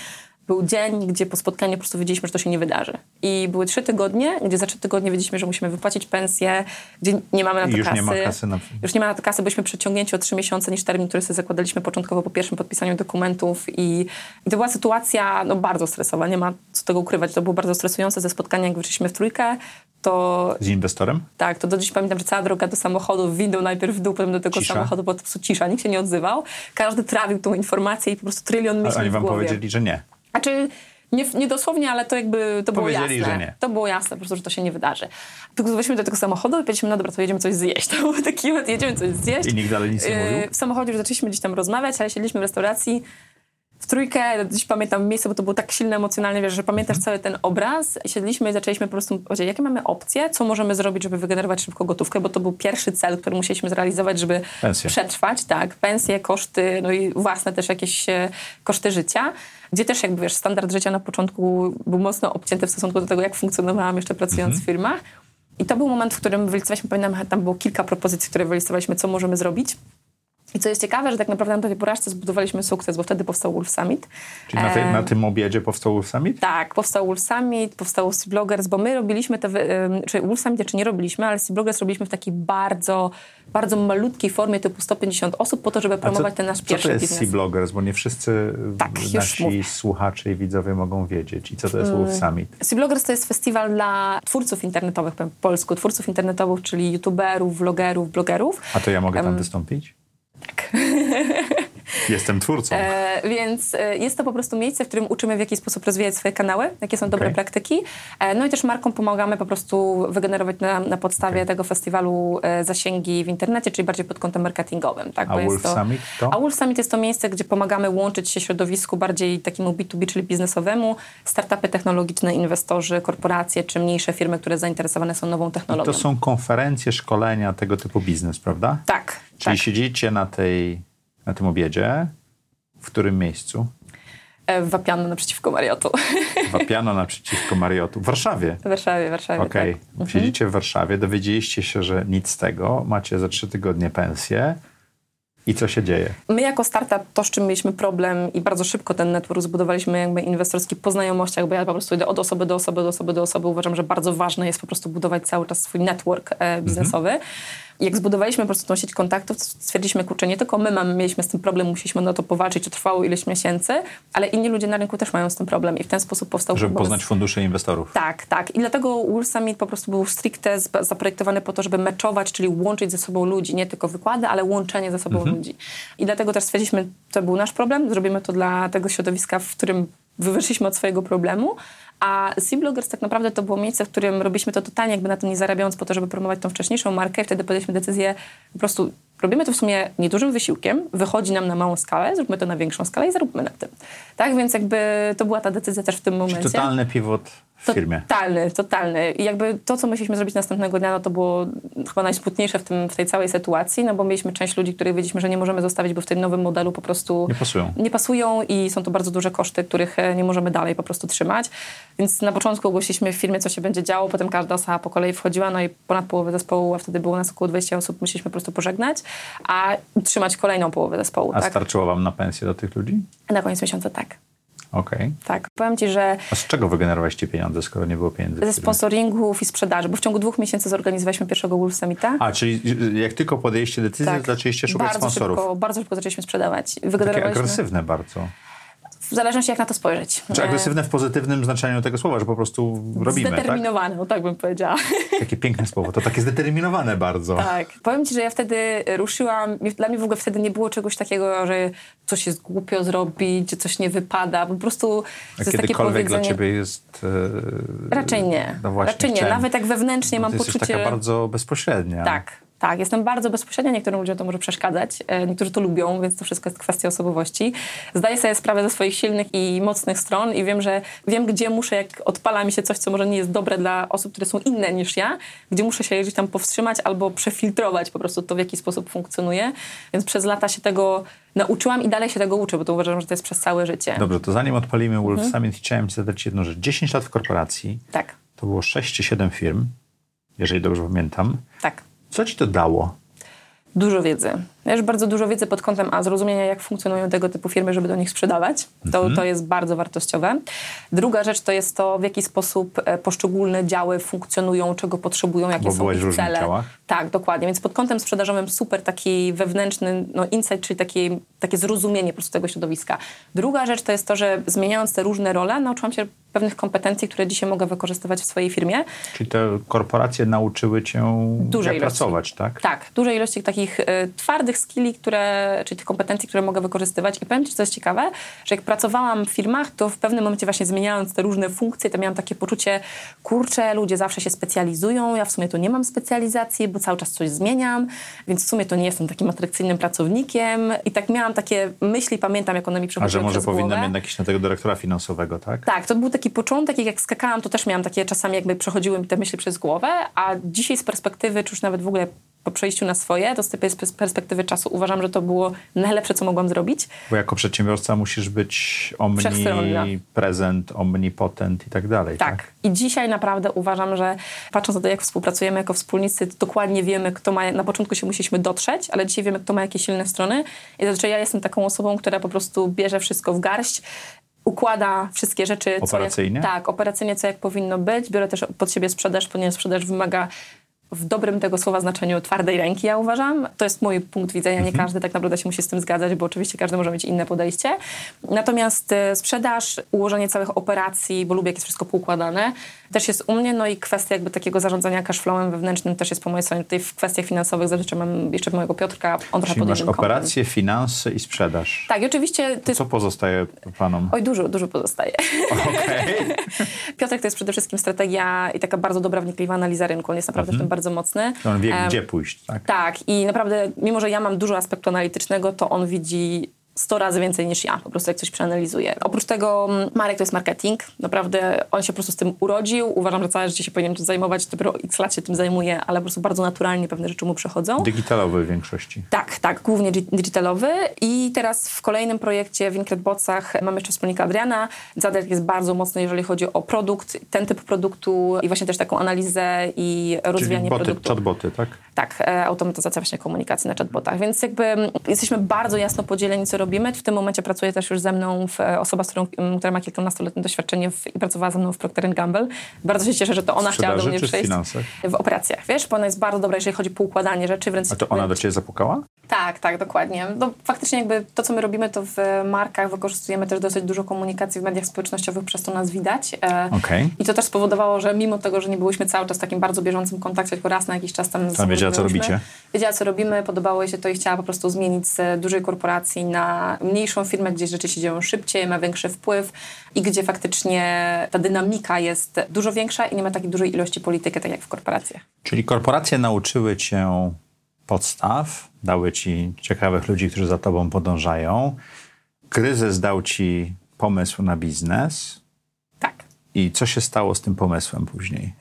Był dzień, gdzie po spotkaniu po prostu wiedzieliśmy, że to się nie wydarzy. I były trzy tygodnie, gdzie za trzy tygodnie wiedzieliśmy, że musimy wypłacić pensję, gdzie nie mamy na to już kasy. nie ma kasy na- Już nie ma na to kasy, byliśmy przeciągnięci o trzy miesiące niż termin, który sobie zakładaliśmy początkowo po pierwszym podpisaniu dokumentów. I, i to była sytuacja no, bardzo stresowa, nie ma co tego ukrywać. To było bardzo stresujące ze spotkania, jak wyszliśmy w trójkę. To Z inwestorem? tak, to do dziś pamiętam, że cała droga do samochodu, windą najpierw w dół, potem do tego Cisza? samochodu, bo to po prostu cisza, nikt się nie odzywał. Każdy trawił tą informację i po prostu trylion myśli oni w wam powiedzieli, że nie. Znaczy, nie, nie dosłownie, ale to jakby to było Powiedzieli, jasne. że nie. To było jasne, po prostu, że to się nie wydarzy. Tylko weszliśmy do tego samochodu i powiedzieliśmy, no dobra, to jedziemy coś zjeść. To był taki jedziemy coś zjeść. I nikt dalej nic nie Yy, mówił? W samochodzie już zaczęliśmy gdzieś tam rozmawiać, ale siedliśmy w restauracji w trójkę, dziś pamiętam miejsce, bo to było tak silne emocjonalnie, wiesz, że pamiętasz Mhm. cały ten obraz. Siedliśmy i zaczęliśmy po prostu powiedzieć, jakie mamy opcje, co możemy zrobić, żeby wygenerować szybko gotówkę, bo to był pierwszy cel, który musieliśmy zrealizować, żeby Pensje. przetrwać, tak, pensje, koszty, no i własne też jakieś e, koszty życia, gdzie też jakby, wiesz, standard życia na początku był mocno obcięty w stosunku do tego, jak funkcjonowałam jeszcze pracując Mhm. w firmach. I to był moment, w którym wylistowaliśmy, pamiętam, tam było kilka propozycji, które wylistowaliśmy, co możemy zrobić. I co jest ciekawe, że tak naprawdę na tej porażce zbudowaliśmy sukces, bo wtedy powstał Wolf Summit. Czyli na, Em, na tym obiedzie powstał Wolf Summit? tak, powstał Wolf Summit, powstał Sea Bloggers, bo my robiliśmy te, czy Wolf Summit jeszcze nie robiliśmy, ale Sea Bloggers robiliśmy w takiej bardzo, bardzo malutkiej formie typu 150 osób po to, żeby promować ten nasz co pierwszy to jest biznes. Sea Bloggers? Bo nie wszyscy Tak, nasi mówię. słuchacze i widzowie mogą wiedzieć. I co to jest Wolf Summit? Sea Bloggers to jest festiwal dla twórców internetowych, powiem po polsku, twórców internetowych, czyli youtuberów, vlogerów, blogerów. A to ja mogę tam wystąpić? Tak. Jestem twórcą. E, więc e, jest to po prostu miejsce, w którym uczymy w jaki sposób rozwijać swoje kanały, jakie są dobre Okej. praktyki. E, no i też markom pomagamy po prostu wygenerować na, na podstawie tego festiwalu e, zasięgi w internecie, czyli bardziej pod kątem marketingowym. Tak? A Bo Wolf to, Summit to? A Wolf Summit jest to miejsce, gdzie pomagamy łączyć się środowisku bardziej takiemu B2B, czyli biznesowemu, startupy technologiczne, inwestorzy, korporacje czy mniejsze firmy, które zainteresowane są nową technologią. To są konferencje, szkolenia, tego typu biznes, prawda? Tak, Czyli tak. siedzicie na, tej, na tym obiedzie. W którym miejscu? E, Wapiano naprzeciwko Mariotu. Wapiano naprzeciwko Mariotu. W Warszawie. W Warszawie, w Warszawie, Okej. tak. Mhm. Siedzicie w Warszawie, dowiedzieliście się, że nic z tego, macie za trzy tygodnie pensję. I co się dzieje? My jako startup to, z czym mieliśmy problem i bardzo szybko ten network zbudowaliśmy jakby inwestorski po znajomościach, bo ja po prostu idę od osoby do osoby, do osoby, do osoby. Uważam, że bardzo ważne jest po prostu budować cały czas swój network e, biznesowy. Jak zbudowaliśmy po prostu tą sieć kontaktów, stwierdziliśmy, kurczę, nie tylko my mamy, mieliśmy z tym problem, musieliśmy na to powalczyć, to trwało ileś miesięcy, ale inni ludzie na rynku też mają z tym problem i w ten sposób powstał Żeby poznać fundusze inwestorów. tak, tak. I dlatego World Summit po prostu był stricte zaprojektowany po to, żeby meczować, czyli łączyć ze sobą ludzi. Nie tylko wykłady, ale łączenie ze sobą ludzi. I dlatego też stwierdziliśmy, to był nasz problem, zrobimy to dla tego środowiska, w którym wyszliśmy od swojego problemu. A Sea Bloggers tak naprawdę to było miejsce, w którym robiliśmy to totalnie jakby na tym nie zarabiając po to, żeby promować tą wcześniejszą markę. I wtedy podjęliśmy decyzję, po prostu robimy to w sumie niedużym wysiłkiem, wychodzi nam na małą skalę, zróbmy to na większą skalę i zaróbmy na tym. Tak, więc jakby to była ta decyzja też w tym momencie. Totalny pivot w firmie. Totalny, totalny. I jakby to, co musieliśmy zrobić następnego dnia, no to było chyba najsmutniejsze w, tym, w tej całej sytuacji, no bo mieliśmy część ludzi, których wiedzieliśmy, że nie możemy zostawić, bo w tym nowym modelu po prostu Nie pasują. nie pasują i są to bardzo duże koszty, których e, nie możemy dalej po prostu trzymać. Więc na początku ogłosiliśmy w firmie, co się będzie działo, potem każda osoba po kolei wchodziła, no i ponad połowę zespołu, a wtedy było nas około 20 osób, musieliśmy po prostu pożegnać, a utrzymać kolejną połowę zespołu. A tak? starczyło wam na pensję do tych ludzi? Na koniec miesiąca tak. Okej. Tak. Powiem Ci, że A z czego wygenerowaliście pieniądze, skoro nie było pieniędzy? ze sponsoringów i sprzedaży, bo w ciągu dwóch miesięcy zorganizowaliśmy pierwszego Wolf Summita. A, czyli jak tylko podjęliście decyzję, zaczęliście szukać Tak. bardzo sponsorów. Szybko, bardzo szybko zaczęliśmy sprzedawać. Takie Wygenerowaliśmy, agresywne bardzo. W zależności jak na to spojrzeć. Czy E, agresywne w pozytywnym znaczeniu tego słowa, że po prostu robimy, tak? Zdeterminowane, o tak bym powiedziała. Takie piękne słowo. To takie zdeterminowane bardzo. Tak. Powiem ci, że ja wtedy ruszyłam, dla mnie w ogóle wtedy nie było czegoś takiego, że coś jest głupio zrobić, że coś nie wypada. Po prostu A to jest kiedykolwiek dla ciebie jest... e, Raczej nie. No właśnie, Raczej nie. chciałem- Nawet tak wewnętrznie mam ty jesteś poczucie... taka bardzo bezpośrednia. Tak, tak. Jestem bardzo bezpośrednia. Niektórym ludziom to może przeszkadzać. E, Niektórzy to lubią, więc to wszystko jest kwestia osobowości. Zdaję sobie sprawę ze swoich silnych i mocnych stron i wiem, że wiem, gdzie muszę, jak odpala mi się coś, co może nie jest dobre dla osób, które są inne niż ja, gdzie muszę się gdzieś tam powstrzymać albo przefiltrować po prostu to, w jaki sposób funkcjonuje. Więc przez lata się tego nauczyłam i dalej się tego uczę, bo to uważam, że to jest przez całe życie. Dobrze, to zanim odpalimy Wolf Mhm. Summit, chciałem ci zadać jedną rzecz. 10 lat w korporacji, Tak, to było 6 czy 7 firm, jeżeli dobrze pamiętam. tak. Co ci to dało? Dużo wiedzy. Też bardzo dużo wiedzy pod kątem A, zrozumienia, jak funkcjonują tego typu firmy, żeby do nich sprzedawać. To, Mhm. to jest bardzo wartościowe. Druga rzecz to jest to, w jaki sposób e, poszczególne działy funkcjonują, czego potrzebują, jakie Bo są ich cele. Tak, dokładnie. Więc pod kątem sprzedażowym super taki wewnętrzny no, insight, czyli takie, takie zrozumienie po prostu tego środowiska. Druga rzecz to jest to, że zmieniając te różne role, nauczyłam się pewnych kompetencji, które dzisiaj mogę wykorzystywać w swojej firmie. Czyli te korporacje nauczyły cię Dużej ilości. pracować, tak? Tak, dużej ilości takich e, twardych skilli, które, czyli tych kompetencji, które mogę wykorzystywać. I powiem Ci, co jest ciekawe, że jak pracowałam w firmach, to w pewnym momencie właśnie zmieniając te różne funkcje, to miałam takie poczucie, kurczę, ludzie zawsze się specjalizują, ja w sumie tu nie mam specjalizacji, bo cały czas coś zmieniam, więc w sumie to nie jestem takim atrakcyjnym pracownikiem. I tak miałam takie myśli, pamiętam, jak one mi A przechodziły że może powinnam jednak iść na tego dyrektora finansowego, tak? Tak, to był taki początek i jak skakałam, to też miałam takie czasami jakby przechodziły mi te myśli przez głowę, a dzisiaj z perspektywy, czy już nawet w ogóle po przejściu na swoje, to z perspektywy czasu uważam, że to było najlepsze, co mogłam zrobić. Bo jako przedsiębiorca musisz być omniprezent, omnipotent i tak dalej. Tak. I dzisiaj naprawdę uważam, że patrząc na to, jak współpracujemy jako wspólnicy, to dokładnie wiemy, kto ma, na początku się musieliśmy dotrzeć, ale dzisiaj wiemy, kto ma jakie silne strony. I zazwyczaj ja jestem taką osobą, która po prostu bierze wszystko w garść, układa wszystkie rzeczy. Co Operacyjnie? jak, tak, operacyjnie, co jak powinno być. Biorę też pod siebie sprzedaż, ponieważ sprzedaż wymaga w dobrym tego słowa znaczeniu twardej ręki, ja uważam. To jest mój punkt widzenia. Nie Mhm. każdy tak naprawdę się musi z tym zgadzać, bo oczywiście każdy może mieć inne podejście. Natomiast e, sprzedaż, ułożenie całych operacji, bo lubię, jak jest wszystko poukładane, też jest u mnie. No i kwestia jakby takiego zarządzania cashflowem wewnętrznym też jest po mojej stronie. Tutaj w kwestiach finansowych zazwyczaj mam jeszcze mojego Piotrka. On trochę pod masz kątem. operacje, finanse i sprzedaż. Tak, i oczywiście jest Co pozostaje panom? Oj, dużo, dużo pozostaje. Okej. Piotrek to jest przede wszystkim strategia i taka bardzo dobra, wnikliwa analiza rynku. On jest naprawdę w tym bardzo mocny. To On wie, Em, gdzie pójść, tak? Tak, i naprawdę, mimo że ja mam dużo aspektu analitycznego, to on widzi 100 razy więcej niż ja, po prostu jak coś przeanalizuje. Oprócz tego mm, Marek to jest marketing, naprawdę on się po prostu z tym urodził. Uważam, że całe życie się powinien tym zajmować, dopiero x lat się tym zajmuje, ale po prostu bardzo naturalnie pewne rzeczy mu przechodzą. Digitalowy w większości. Tak, tak, głównie digitalowy. I teraz w kolejnym projekcie w Incred Botsach mamy jeszcze wspólnika Adriana. Zadek jest bardzo mocny, jeżeli chodzi o produkt, ten typ produktu i właśnie też taką analizę i Czyli rozwijanie boty, produktu. chatboty, tak? Tak, e, automatyzacja właśnie komunikacji na chatbotach. Więc jakby jesteśmy bardzo jasno podzieleni, co robimy. W tym momencie pracuje też już ze mną e, osoba, z którą, która ma kilkunastoletnie doświadczenie w, i pracowała ze mną w Procter Gamble. Bardzo się cieszę, że to ona chciała do mnie czy w finansach? W operacjach, wiesz, bo ona jest bardzo dobra, jeżeli chodzi o poukładanie rzeczy. Wręcz A to ona do ciebie zapukała? tak, tak, dokładnie. No, faktycznie jakby to, co my robimy, to w markach wykorzystujemy też dosyć dużo komunikacji w mediach społecznościowych, przez to nas widać. E, Okej. I to też spowodowało, że mimo tego, że nie byłyśmy cały czas w takim bardzo bieżącym kontakcie, tylko raz na jakiś czas tam... sobą wiedziała, co robicie? Wiedziała, co robimy, podobało jej się to i chciała po prostu zmienić z dużej korporacji na mniejszą firmę, gdzie rzeczy się dzieją szybciej, ma większy wpływ i gdzie faktycznie ta dynamika jest dużo większa i nie ma takiej dużej ilości polityki, tak jak w korporacjach. Czyli korporacje nauczyły cię podstaw, dały ci ciekawych ludzi, którzy za tobą podążają. Kryzys dał ci pomysł na biznes. Tak. I co się stało z tym pomysłem później?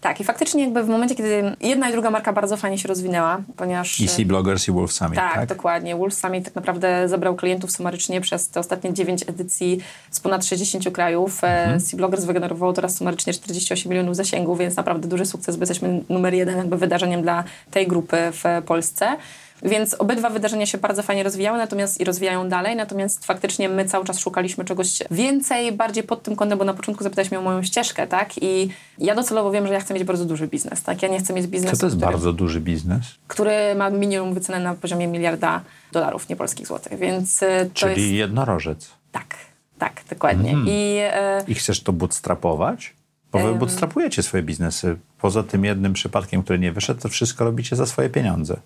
Tak, i faktycznie jakby w momencie, kiedy jedna i druga marka bardzo fajnie się rozwinęła, ponieważ... EC Bloggers i Wolf Summit, Tak, tak? dokładnie. Wolf Summit tak naprawdę zabrał klientów sumarycznie przez te ostatnie 9 edycji z ponad 60 krajów. Mhm. Sea Bloggers wygenerowało teraz sumarycznie 48 milionów zasięgów, więc naprawdę duży sukces, bo jesteśmy numer jeden jakby wydarzeniem dla tej grupy w Polsce. Więc obydwa wydarzenia się bardzo fajnie rozwijały, natomiast i rozwijają dalej, natomiast faktycznie my cały czas szukaliśmy czegoś więcej, bardziej pod tym kątem, bo na początku zapytałeś mnie o moją ścieżkę, tak? I ja docelowo wiem, że ja chcę mieć bardzo duży biznes, tak? Ja nie chcę mieć biznesu, Co to jest który bardzo duży biznes? który ma minimum wycenę na poziomie miliarda dolarów, nie polskich złotych, więc y, to Czyli jest... jednorożec. Tak, tak, dokładnie. Mhm. I e, I chcesz to bootstrapować? Bo wy bootstrapujecie swoje biznesy. Poza tym jednym przypadkiem, który nie wyszedł, to wszystko robicie za swoje pieniądze.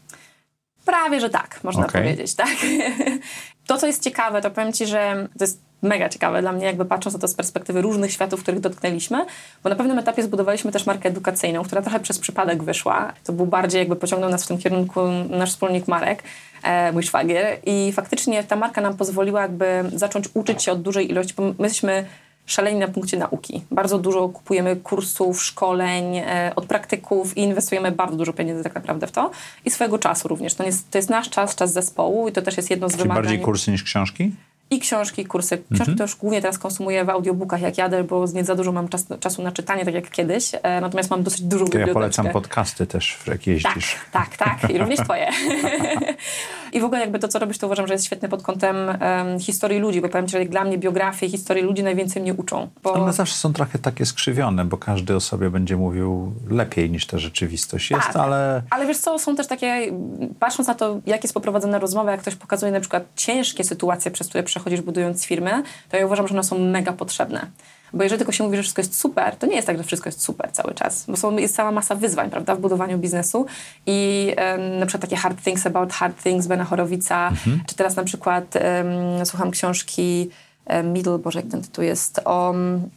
Prawie, że tak, można Okej. powiedzieć, tak. to, co jest ciekawe, to powiem Ci, że to jest mega ciekawe dla mnie, jakby patrząc na to z perspektywy różnych światów, których dotknęliśmy, bo na pewnym etapie zbudowaliśmy też markę edukacyjną, która trochę przez przypadek wyszła. To był bardziej jakby pociągnął nas w tym kierunku nasz wspólnik Marek, e, mój szwagier i faktycznie ta marka nam pozwoliła jakby zacząć uczyć się od dużej ilości, bo my jesteśmy szaleni na punkcie nauki. Bardzo dużo kupujemy kursów, szkoleń e, od praktyków i inwestujemy bardzo dużo pieniędzy tak naprawdę w to i swojego czasu również. To jest, to jest nasz czas, czas zespołu i to też jest jedno z Czyli wymagań. bardziej kursy niż książki? I książki, i kursy. Książki Mhm. to już głównie teraz konsumuję w audiobookach jak jadę, bo nie za dużo mam czas, czasu na czytanie, tak jak kiedyś. E, natomiast mam dosyć dużą To ja biblioteczkę. polecam podcasty też, jak Tak, jeździsz. tak, tak. I również twoje. I w ogóle jakby to, co robisz, to uważam, że jest świetne pod kątem em, historii ludzi, bo powiem ci, że dla mnie biografie, historii ludzi najwięcej mnie uczą. Bo... One zawsze są trochę takie skrzywione, bo każdy o sobie będzie mówił lepiej niż ta rzeczywistość jest, Tak. ale Ale wiesz co, są też takie, patrząc na to, jak jest poprowadzona rozmowa, jak ktoś pokazuje na przykład ciężkie sytuacje, przez które przechodzisz budując firmę, to ja uważam, że one są mega potrzebne. Bo jeżeli tylko się mówi, że wszystko jest super, to nie jest tak, że wszystko jest super cały czas, bo są, jest cała masa wyzwań, prawda, w budowaniu biznesu i em, na przykład takie Hard Things About Hard Things Bena Horowica, czy teraz na przykład em, słucham książki Middle, Boże, jak ten tytuł jest, o mm,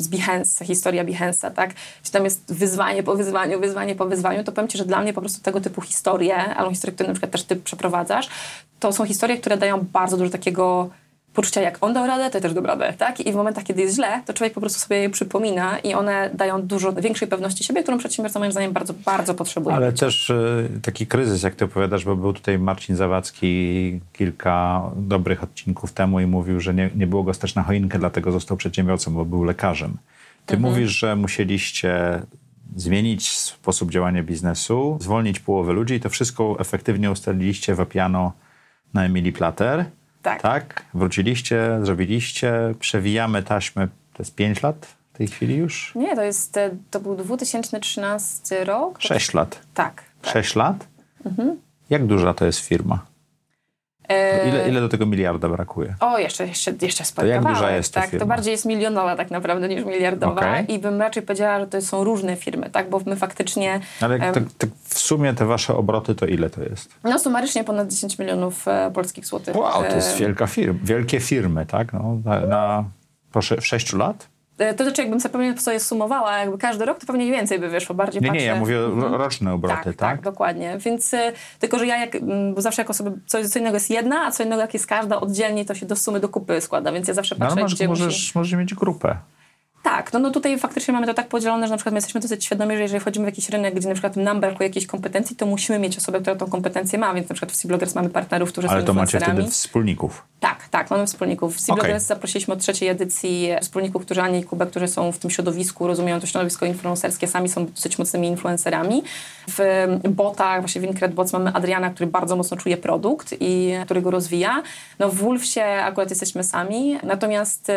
z Behance, historia Behance'a, tak? Gdzie tam jest wyzwanie po wyzwaniu, wyzwanie po wyzwaniu, to powiem Ci, że dla mnie po prostu tego typu historie, albo historie, które na przykład też Ty przeprowadzasz, to są historie, które dają bardzo dużo takiego poczucia, jak on dał radę, to ja też dam radę, tak? I w momentach, kiedy jest źle, to człowiek po prostu sobie je przypomina i one dają dużo większej pewności siebie, którą przedsiębiorca moim zdaniem bardzo, bardzo potrzebuje. Ale też y, taki kryzys, jak ty opowiadasz, bo był tutaj Marcin Zawadzki kilka dobrych odcinków temu i mówił, że nie, nie było go stać na choinkę, dlatego został przedsiębiorcą, bo był lekarzem. Ty Mhm. mówisz, że musieliście zmienić sposób działania biznesu, zwolnić połowę ludzi i to wszystko efektywnie ustaliliście w Apiano na Emilii Plater. Tak. Tak? Wróciliście, zrobiliście, przewijamy taśmę, to jest 5 lat w tej chwili już? Nie, to jest, e, to był 2013 rok. Sześć lat. Tak. tak. Sześć lat? Jak duża to jest firma? E, Ile, ile do tego miliarda brakuje? O, jeszcze, jeszcze, jeszcze spory To jak duża jest ta tak, firma? To bardziej jest milionowa tak naprawdę niż miliardowa Okej. i bym raczej powiedziała, że to są różne firmy, tak, bo my faktycznie, Ale tak, tak w sumie te wasze obroty to ile to jest? no sumarycznie ponad 10 milionów e, polskich złotych. Wow, to jest E, wielka firma. Wielkie firmy, tak? No, na, na proszę, w sześciu lat? E, To znaczy, jakbym sobie pewnie sobie sumowała, jakby każdy rok, to pewnie więcej by wyszło, bardziej Nie, patrzę... nie, ja mówię ro- roczne obroty, Tak, tak? tak, dokładnie. Więc e, tylko, że ja jak, m, bo zawsze jako sobie, co, co innego jest jedna, a co innego jak jest każda oddzielnie, to się do sumy, do kupy składa, więc ja zawsze No, patrzę, masz, gdzie musi... możesz, możesz mieć grupę. Tak, no, no tutaj faktycznie mamy to tak podzielone, że na przykład my jesteśmy dosyć świadomi, że jeżeli wchodzimy w jakiś rynek, gdzie na przykład nam brakuje jakiejś kompetencji, to musimy mieć osobę, która tą kompetencję ma, więc na przykład w C-Bloggers mamy partnerów, którzy Ale są to macie wtedy wspólników. Tak, tak, mamy wspólników. W C-Bloggers zaprosiliśmy od trzeciej edycji wspólników, którzy Ania i Kubę, którzy są w tym środowisku, rozumieją to środowisko influencerskie, sami są dosyć mocnymi influencerami. W botach, właśnie w Incred Bots mamy Adriana, który bardzo mocno czuje produkt i który go rozwija. No w Wolfsie akurat jesteśmy sami, natomiast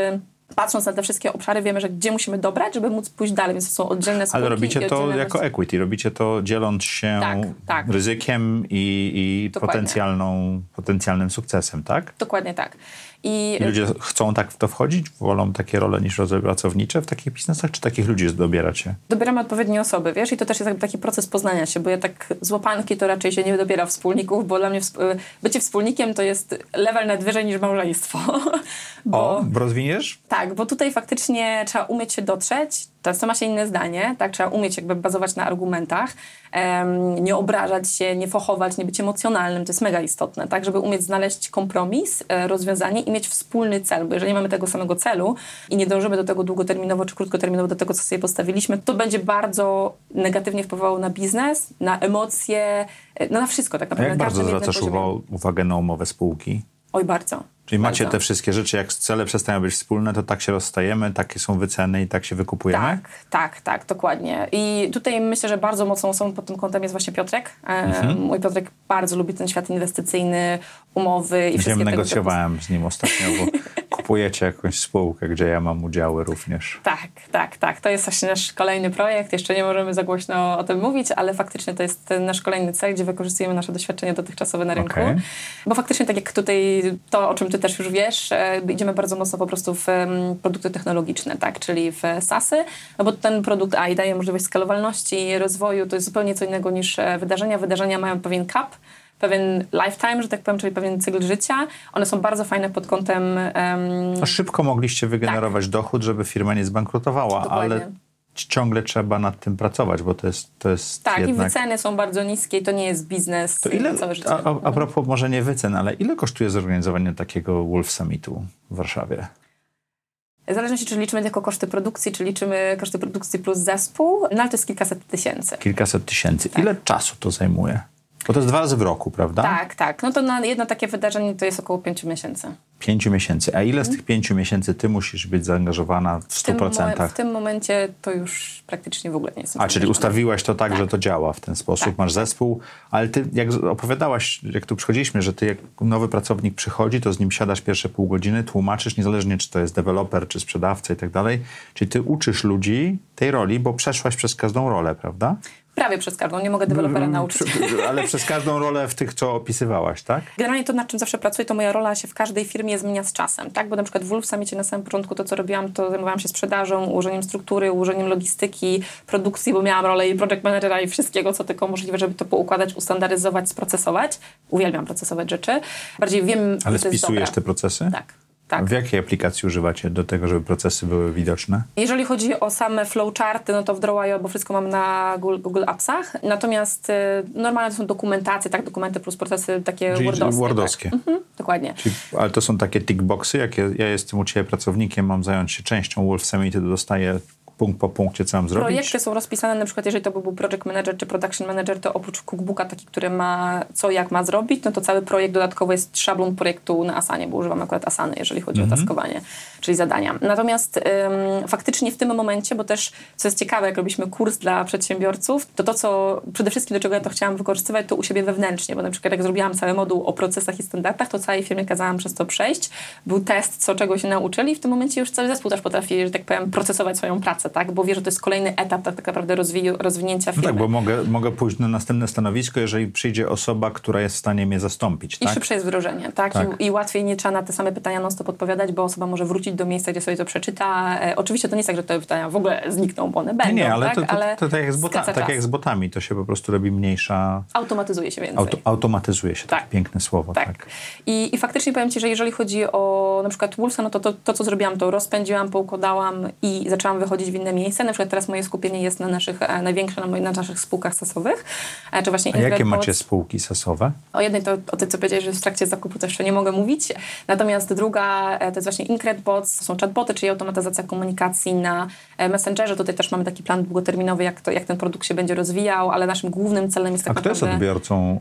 patrząc na te wszystkie obszary wiemy, że gdzie musimy dobrać, żeby móc pójść dalej, więc to są oddzielne spółki. Ale robicie to jako wersje. equity, robicie to dzieląc się Tak, tak. ryzykiem i, i potencjalną, potencjalnym sukcesem, tak? Dokładnie tak. I ludzie chcą tak w to wchodzić? Wolą takie role niż role pracownicze w takich biznesach? Czy takich ludzi dobieracie? dobieramy odpowiednie osoby, wiesz, i to też jest taki proces poznania się, bo ja tak z łapanki to raczej się nie dobiera wspólników, bo dla mnie wsp- bycie wspólnikiem to jest level nawet wyżej niż małżeństwo. bo, O, rozwiniesz? Tak, bo tutaj faktycznie trzeba umieć się dotrzeć, to, to ma się inne zdanie, tak, trzeba umieć jakby bazować na argumentach, em, nie obrażać się, nie fochować, nie być emocjonalnym, to jest mega istotne, tak, żeby umieć znaleźć kompromis, e, rozwiązanie i mieć wspólny cel, bo jeżeli mamy tego samego celu i nie dążymy do tego długoterminowo czy krótkoterminowo, do tego, co sobie postawiliśmy, to będzie bardzo negatywnie wpływało na biznes, na emocje, e, no na wszystko tak A naprawdę. jak na bardzo zwracasz uwagę na umowę spółki? Oj, bardzo. Czyli macie Bardzo. te wszystkie rzeczy, jak cele przestają być wspólne, to tak się rozstajemy, takie są wyceny i tak się wykupujemy? Tak, tak, tak, dokładnie. I tutaj myślę, że bardzo mocną osobą pod tym kątem jest właśnie Piotrek. E, Mój Piotrek bardzo lubi ten świat inwestycyjny, umowy i Wiem, wszystkie tego typu negocjowałem z nim ostatnio, bo kupujecie jakąś spółkę, gdzie ja mam udziały również. Tak, tak, tak. To jest właśnie nasz kolejny projekt. Jeszcze nie możemy za głośno o tym mówić, ale faktycznie to jest nasz kolejny cel, gdzie wykorzystujemy nasze doświadczenia dotychczosowe na rynku. Okej. Bo faktycznie, tak jak tutaj to, o czym ty też już wiesz, e, idziemy bardzo mocno po prostu w produkty technologiczne, tak? Czyli w SASy, no bo ten produkt AI daje możliwość skalowalności, rozwoju. To jest zupełnie co innego niż e, wydarzenia. Wydarzenia mają pewien cap, pewien lifetime, że tak powiem, czyli pewien cykl życia. One są bardzo fajne pod kątem em, No szybko mogliście wygenerować dochód, żeby firma nie zbankrutowała, Tak. Dokładnie. ale ciągle trzeba nad tym pracować, bo to jest, to jest Tak, i jednak... wyceny są bardzo niskie i to nie jest biznes To ile, całe życie. a, a, propos może nie wycen, ale ile kosztuje zorganizowanie takiego Wolf Summitu w Warszawie? W zależności, czy liczymy tylko koszty produkcji, czy liczymy koszty produkcji plus zespół, no ale to jest kilkaset tysięcy. Kilkaset tysięcy. Ile czasu to zajmuje? Bo to jest dwa razy w roku, prawda? Tak, tak. No to na jedno takie wydarzenie to jest około pięciu miesięcy. Pięciu miesięcy. A ile z tych pięciu miesięcy ty musisz być zaangażowana w W stu tym, w tym momencie to już praktycznie w ogóle nie jest. A, czyli ustawiłaś to tak, że to działa w ten sposób, Tak. masz zespół, ale ty, jak opowiadałaś, jak tu przychodziliśmy, że ty jak nowy pracownik przychodzi, to z nim siadasz pierwsze pół godziny, tłumaczysz, niezależnie czy to jest deweloper, czy sprzedawca i tak dalej, czyli ty uczysz ludzi tej roli, bo przeszłaś przez każdą rolę, prawda? Prawie przez każdą, nie mogę dewelopera nauczyć. Przy- Ale przez każdą rolę w tych, co opisywałaś, tak? Generalnie to, nad czym zawsze pracuję, to moja rola się w każdej firmie zmienia z czasem, tak? Bo na przykład w Wolf Summicie na samym początku to, co robiłam, to zajmowałam się sprzedażą, ułożeniem struktury, ułożeniem logistyki, produkcji, bo miałam rolę i project managera i wszystkiego, co tylko możliwe, żeby to poukładać, ustandaryzować, sprocesować. Uwielbiam procesować rzeczy. Bardziej wiem, Ale spisujesz te procesy? Tak, tak. W jakiej aplikacji używacie do tego, żeby procesy były widoczne? Jeżeli chodzi o same flowcharty, no to w Drawio, bo wszystko mam na Google, Google Appsach. Natomiast y, normalne to są dokumentacje, tak, dokumenty plus procesy takie Czyli wordowskie. wordowskie. Tak. Mhm, dokładnie. Czyli, ale to są takie tickboxy, jak ja, ja jestem u Ciebie pracownikiem, mam zająć się częścią Wolf Summit, dostaję punkt po punkcie, co mam zrobić? Projekty są rozpisane, na przykład jeżeli to by był project manager czy production manager, to oprócz cookbooka taki, który ma co jak ma zrobić, no to cały projekt dodatkowo jest szablon projektu na Asanie, bo używam akurat Asany, jeżeli chodzi Mhm. o taskowanie, czyli zadania. Natomiast ym, faktycznie w tym momencie, bo też co jest ciekawe, jak robiliśmy kurs dla przedsiębiorców, to to, co przede wszystkim do czego ja to chciałam wykorzystywać, to u siebie wewnętrznie, bo na przykład jak zrobiłam cały moduł o procesach i standardach, to całej firmie kazałam przez to przejść. Był test, co czego się nauczyli i w tym momencie już cały zespół też potrafi, że tak powiem, procesować swoją pracę, tak? Bo wie, że to jest kolejny etap tak, tak naprawdę rozwiju, rozwinięcia No firmy. tak, bo mogę, mogę pójść na następne stanowisko, jeżeli przyjdzie osoba, która jest w stanie mnie zastąpić, I tak? szybsze jest wdrożenie, tak? Tak. I, I łatwiej nie trzeba na te same pytania non stop odpowiadać, bo osoba może wrócić do miejsca, gdzie sobie to przeczyta. E, oczywiście to nie jest tak, że te pytania w ogóle znikną, bo one będą, Nie, ale, tak? to, to, to, tak, jak z bota, tak jak z botami, to się po prostu robi mniejsza, Automatyzuje się więcej. auto, automatyzuje się, tak. Tak. piękne słowo, tak. Tak. I, I faktycznie powiem Ci, że jeżeli chodzi o na przykład Woolsa, no to, to to, co zrobiłam, to rozpędziłam, poukładałam i zaczęłam wychodzić w inne miejsca. Na przykład teraz moje skupienie jest na naszych, e, największe na, moich, na naszych spółkach sasowych, e, czy właśnie A jakie macie spółki sasowe? O jednej to o tej, co powiedziałeś, że w trakcie zakupu to jeszcze nie mogę mówić. Natomiast druga e, to jest właśnie Incredbots, to są chatboty, czyli automatyzacja komunikacji na Messengerze. Tutaj też mamy taki plan długoterminowy, jak, to, jak ten produkt się będzie rozwijał, ale naszym głównym celem jest A tak kto jest naprawdę... odbiorcą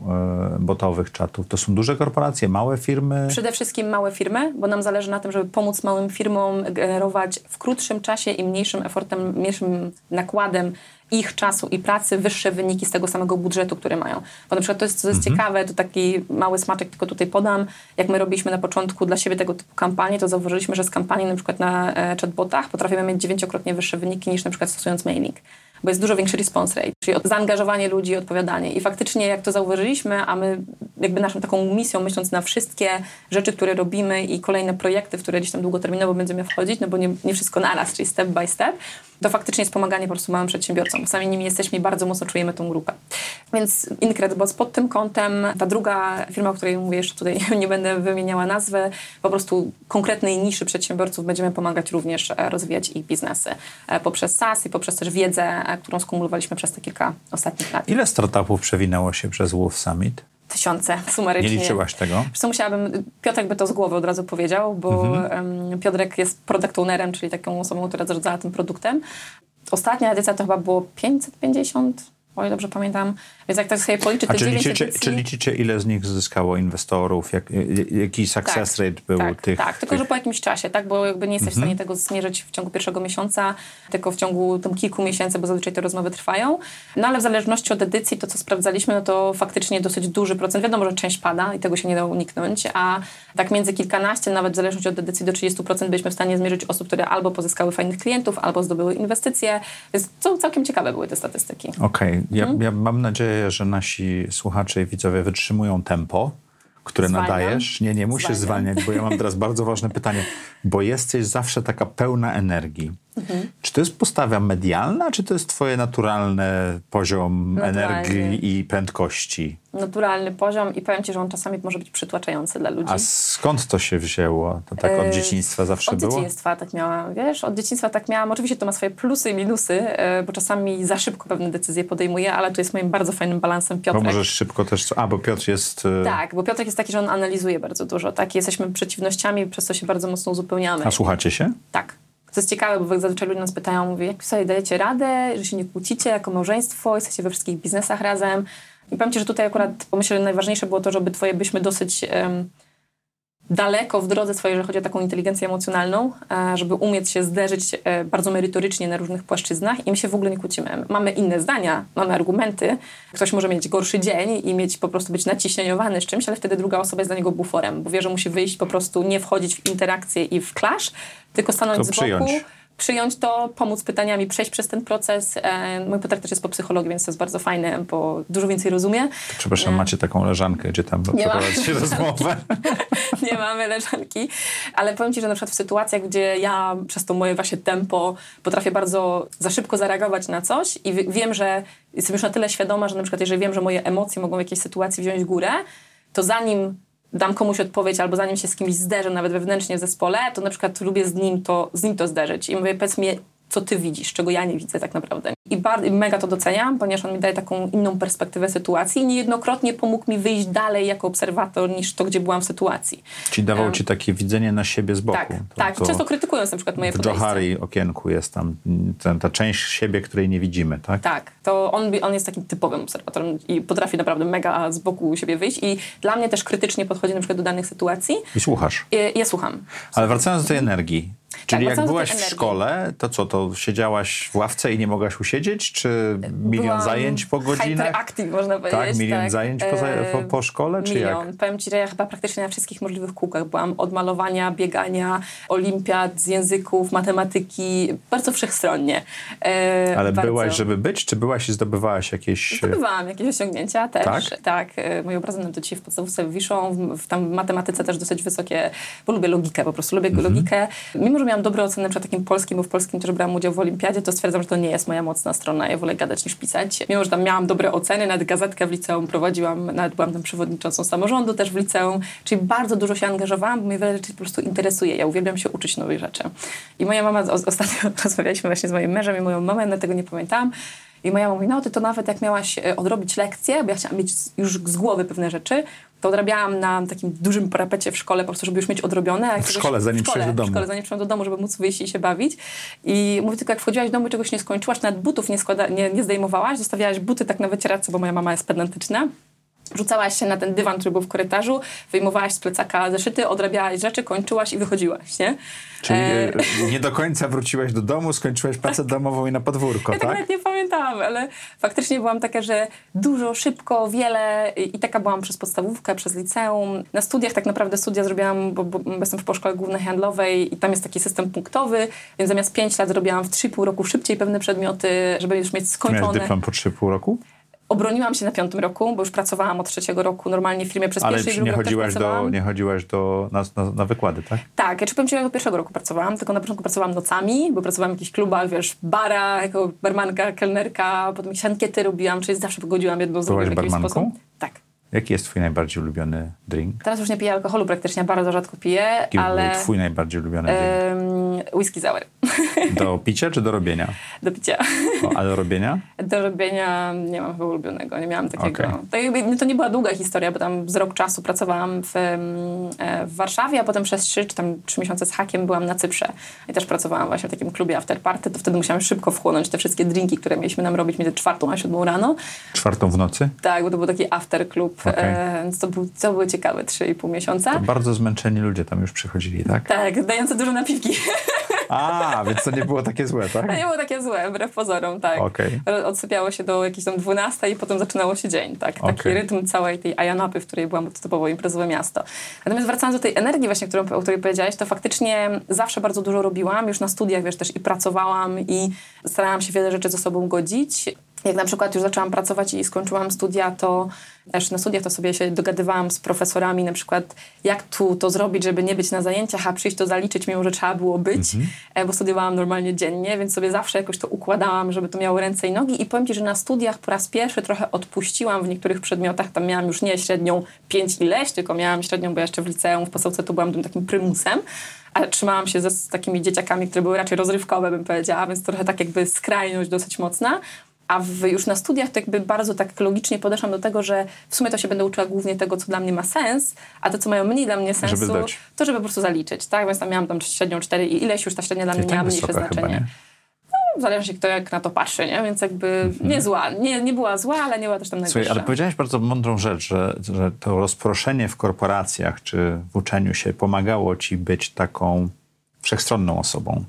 botowych czatów? To są duże korporacje, małe firmy? Przede wszystkim małe firmy, bo nam zależy na tym, żeby pomóc małym firmom generować w krótszym czasie i mniejszym efortem, mniejszym nakładem ich czasu i pracy wyższe wyniki z tego samego budżetu, który mają. Bo na przykład to jest, co jest ciekawe, to taki mały smaczek tylko tutaj podam, jak my robiliśmy na początku dla siebie tego typu kampanii, to zauważyliśmy, że z kampanii na przykład na e, chatbotach potrafimy mieć dziewięciokrotnie wyższe wyniki niż na przykład stosując mailing bo jest dużo większy response rate, czyli zaangażowanie ludzi, odpowiadanie. I faktycznie jak to zauważyliśmy, a my jakby naszą taką misją, myśląc na wszystkie rzeczy, które robimy i kolejne projekty, w które gdzieś tam długoterminowo będziemy wchodzić, no bo nie, nie wszystko naraz, czyli step by step, to faktycznie jest pomaganie po prostu małym przedsiębiorcom. Sami nimi jesteśmy i bardzo mocno czujemy tą grupę. Więc Incredibots pod tym kątem, ta druga firma, o której mówię, jeszcze tutaj nie będę wymieniała nazwy, po prostu konkretnej niszy przedsiębiorców będziemy pomagać również e, rozwijać ich biznesy e, poprzez SaaS i poprzez też wiedzę, e, którą skumulowaliśmy przez te kilka ostatnich lat. Ile startupów przewinęło się przez Wolf Summit? Tysiące Nie sumarycznie. liczyłaś tego? Zresztą musiałabym, Piotrek by to z głowy od razu powiedział, bo Mhm. Piotrek jest product ownerem, czyli taką osobą, która zarządzała tym produktem. Ostatnia edycja to chyba było 550, o ile dobrze pamiętam. Więc jak tak sobie policzy A te czy 9 liczycie, edycji... czy liczycie, ile z nich zyskało inwestorów? Jak, jaki success rate był tak, tych? Tak, tylko tych... że po jakimś czasie, tak? Bo jakby nie jesteś w stanie tego zmierzyć w ciągu pierwszego miesiąca, tylko w ciągu tam kilku miesięcy, bo zazwyczaj te rozmowy trwają. No ale w zależności od edycji, to co sprawdzaliśmy, no to faktycznie dosyć duży procent. Wiadomo, że część pada i tego się nie da uniknąć, a tak między kilkanaście, nawet w zależności od edycji do 30% byliśmy w stanie zmierzyć osób, które albo pozyskały fajnych klientów, albo zdobyły inwestycje. Więc całkiem ciekawe były te statystyki. Okej, ja, Mhm. ja mam nadzieję, że nasi słuchacze i widzowie wytrzymują tempo, które Zwalniam. nadajesz. Nie, nie musisz Zwalniam. zwalniać, bo ja mam teraz bardzo ważne pytanie, bo jesteś zawsze taka pełna energii. Mhm. Czy to jest postawa medialna, czy to jest twoje naturalny poziom Naturalnie. energii i prędkości? Naturalny poziom i powiem Ci, że on czasami może być przytłaczający dla ludzi. A skąd to się wzięło? To tak od E, dzieciństwa zawsze od było? dzieciństwa tak miałam, wiesz, od dzieciństwa tak miałam. Oczywiście to ma swoje plusy i minusy, e, bo czasami za szybko pewne decyzje podejmuję, ale tu jest moim bardzo fajnym balansem Bo Piotrek. możesz szybko też... A, bo Piotr jest... e, Tak, bo Piotrek jest taki, że on analizuje bardzo dużo, tak? Jesteśmy przeciwnościami, przez co się bardzo mocno uzupełniamy. A słuchacie się? Tak. To jest ciekawe, bo zazwyczaj ludzie nas pytają, mówię, jak sobie dajecie radę, że się nie kłócicie jako małżeństwo, jesteście we wszystkich biznesach razem. I powiem Ci, że tutaj akurat pomyślę, że najważniejsze było to, żeby twoje byśmy dosyć em, daleko w drodze swojej, jeżeli chodzi o taką inteligencję emocjonalną, e, żeby umieć się zderzyć e, bardzo merytorycznie na różnych płaszczyznach i my się w ogóle nie kłócimy. Mamy inne zdania, mamy argumenty. Ktoś może mieć gorszy dzień i mieć po prostu być naciśnieniowany z czymś, ale wtedy druga osoba jest dla niego buforem, bo wie, że musi wyjść po prostu, nie wchodzić w interakcję i w clash, tylko stanąć To z boku przyjąć. Przyjąć to, pomóc pytaniami, przejść przez ten proces. E, Mój Piotrek też jest po psychologii, więc to jest bardzo fajne, bo dużo więcej rozumie. Przepraszam, macie taką leżankę, gdzie tam przeprowadzicie rozmowę? nie mamy leżanki, ale powiem Ci, że na przykład w sytuacjach, gdzie ja przez to moje właśnie tempo potrafię bardzo za szybko zareagować na coś i wi- wiem, że jestem już na tyle świadoma, że na przykład jeżeli wiem, że moje emocje mogą w jakiejś sytuacji wziąć górę, to zanim dam komuś odpowiedź albo zanim się z kimś zderzę, nawet wewnętrznie w zespole, to na przykład lubię z nim to, z nim to zderzyć. I mówię, powiedz mi, co ty widzisz, czego ja nie widzę tak naprawdę. I bardzo, mega to doceniam, ponieważ on mi daje taką inną perspektywę sytuacji i niejednokrotnie pomógł mi wyjść dalej jako obserwator niż to, gdzie byłam w sytuacji. Czyli dawał um, ci takie widzenie na siebie z boku. Tak, to, tak. To często krytykując na przykład moje w podejście. W Johari okienku jest tam ten, ta część siebie, której nie widzimy, tak? Tak, to on, on jest takim typowym obserwatorem i potrafi naprawdę mega z boku siebie wyjść i dla mnie też krytycznie podchodzi na przykład do danych sytuacji. I słuchasz. I, ja słucham. Ale wracając do tej energii, Czyli tak, jak byłaś w szkole, to co, to siedziałaś w ławce i nie mogłaś usiedzieć? Czy milion Byłam zajęć po godzinach? Hyperactive, można powiedzieć. Tak, milion tak. zajęć po, po, po, szkole, czy milion. jak? Powiem ci, że ja chyba praktycznie na wszystkich możliwych kółkach byłam. Od malowania, biegania, olimpiad, z języków, matematyki, bardzo wszechstronnie. E, Ale bardzo. byłaś, żeby być, czy byłaś i zdobywałaś jakieś... Zdobywałam jakieś osiągnięcia też. Tak? Tak. E, moje obrazy do dzisiaj w podstawówce wiszą, w, w, tam w matematyce też dosyć wysokie, bo lubię logikę po prostu, lubię mhm. logikę. Mimo, że miałam dobre oceny przed takim polskim, bo w polskim też brałam udział w olimpiadzie, to stwierdzam, że to nie jest moja mocna strona. Ja wolę gadać niż pisać. Mimo, że tam miałam dobre oceny, nawet gazetkę w liceum prowadziłam, nawet byłam tam przewodniczącą samorządu też w liceum, czyli bardzo dużo się angażowałam, bo mnie wiele rzeczy po prostu interesuje. Ja uwielbiam się uczyć nowych rzeczy. I moja mama, ostatnio rozmawialiśmy właśnie z moim mężem i moją mamą, ja tego nie pamiętałam, i moja mówi, no ty to nawet jak miałaś e, odrobić lekcję, bo ja chciałam mieć już z głowy pewne rzeczy, to odrabiałam na takim dużym parapecie w szkole, po prostu, żeby już mieć odrobione. W szkole, zanim przyjdziesz do domu. W szkole, zanim przyjdę do domu, żeby móc wyjść i się bawić. I mówię tylko, jak wchodziłaś do domu czegoś nie skończyłaś, nawet butów nie, składa, nie, nie zdejmowałaś, zostawiałaś buty tak na wycieradce, bo moja mama jest pedantyczna rzucałaś się na ten dywan, który był w korytarzu, wyjmowałaś z plecaka zeszyty, odrabiałaś rzeczy, kończyłaś i wychodziłaś, nie? Czyli e... nie do końca wróciłaś do domu, skończyłaś pracę domową i na podwórko, ja tak? Nawet nie pamiętałam, ale faktycznie byłam taka, że dużo, szybko, wiele i taka byłam przez podstawówkę, przez liceum. Na studiach tak naprawdę studia zrobiłam, bo, bo jestem w szkole głównej handlowej i tam jest taki system punktowy, więc zamiast 5 lat zrobiłam w 3,5 roku szybciej pewne przedmioty, żeby już mieć skończone. Miałeś dyplom po 3,5 roku? Obroniłam się na piątym roku, bo już pracowałam od trzeciego roku normalnie w firmie przez Ale pierwszy i drugi nie chodziłaś do, nie chodziłaś do, na, na, na, wykłady, tak? Tak, ja czy powiem ci, do pierwszego roku pracowałam, tylko na początku pracowałam nocami, bo pracowałam w jakichś klubach, wiesz, bara, jako barmanka, kelnerka, potem jakieś ankiety robiłam, czyli zawsze pogodziłam jedno z drugim w jakiś sposób. Tak. Jaki jest twój najbardziej ulubiony drink? Teraz już nie piję alkoholu praktycznie, bardzo rzadko piję, Jaki ale... był twój najbardziej ulubiony drink? Whisky sour. Do picia czy do robienia? Do picia. O, a do robienia? Do robienia nie mam chyba ulubionego, nie miałam takiego. Okay. To nie była długa historia, bo tam z rok czasu pracowałam w, e, w Warszawie, a potem przez trzy czy tam trzy miesiące z hakiem byłam na Cyprze. I też pracowałam właśnie w takim klubie after party, to wtedy musiałam szybko wchłonąć te wszystkie drinki, które mieliśmy nam robić między czwartą a siódmą rano. Czwartą w nocy? Tak, bo to był taki after klub, okay. e, więc to, był, to były ciekawe trzy i pół miesiąca. To bardzo zmęczeni ludzie tam już przychodzili, tak? Tak, dające dużo napiwki. A, więc to nie było takie złe, tak? To nie było takie złe, wbrew pozorom, tak. Okay. Odsypiało się do jakiejś tam 12 i potem zaczynało się dzień, tak. Taki okay. rytm całej tej Ajanapy, w której byłam, to typowo imprezowe miasto. Natomiast wracając do tej energii właśnie, którą, o której powiedziałeś, to faktycznie zawsze bardzo dużo robiłam. Już na studiach, wiesz, też i pracowałam i starałam się wiele rzeczy ze sobą godzić jak na przykład już zaczęłam pracować i skończyłam studia, to też na studiach to sobie się dogadywałam z profesorami, na przykład jak tu to zrobić, żeby nie być na zajęciach, a przyjść to zaliczyć, mimo że trzeba było być, mhm. E, bo studiowałam normalnie dziennie, więc sobie zawsze jakoś to układałam, żeby to miało ręce i nogi i powiem Ci, że na studiach po raz pierwszy trochę odpuściłam w niektórych przedmiotach, tam miałam już nie średnią pięć ileś, tylko miałam średnią, bo jeszcze w liceum, w podstawce to byłam tym takim prymusem, ale trzymałam się ze, z takimi dzieciakami, które były raczej rozrywkowe, bym powiedziała, więc trochę tak jakby skrajność dosyć mocna. A w, już na studiach to jakby bardzo tak logicznie podeszłam do tego, że w sumie to się będę uczyła głównie tego, co dla mnie ma sens, a to, co mają mniej dla mnie sensu, żeby to żeby po prostu zaliczyć, tak? Więc tam miałam tam średnią 4 i ileś już ta średnia dla mnie miała mniejsze znaczenie. Chyba, no, zależy kto jak na to patrzy, nie? Więc jakby mhm. nie zła, nie, nie była zła, ale nie była też tam najgorsza. Słuchaj, ale powiedziałeś bardzo mądrą rzecz, że, że to rozproszenie w korporacjach czy w uczeniu się pomagało ci być taką wszechstronną osobą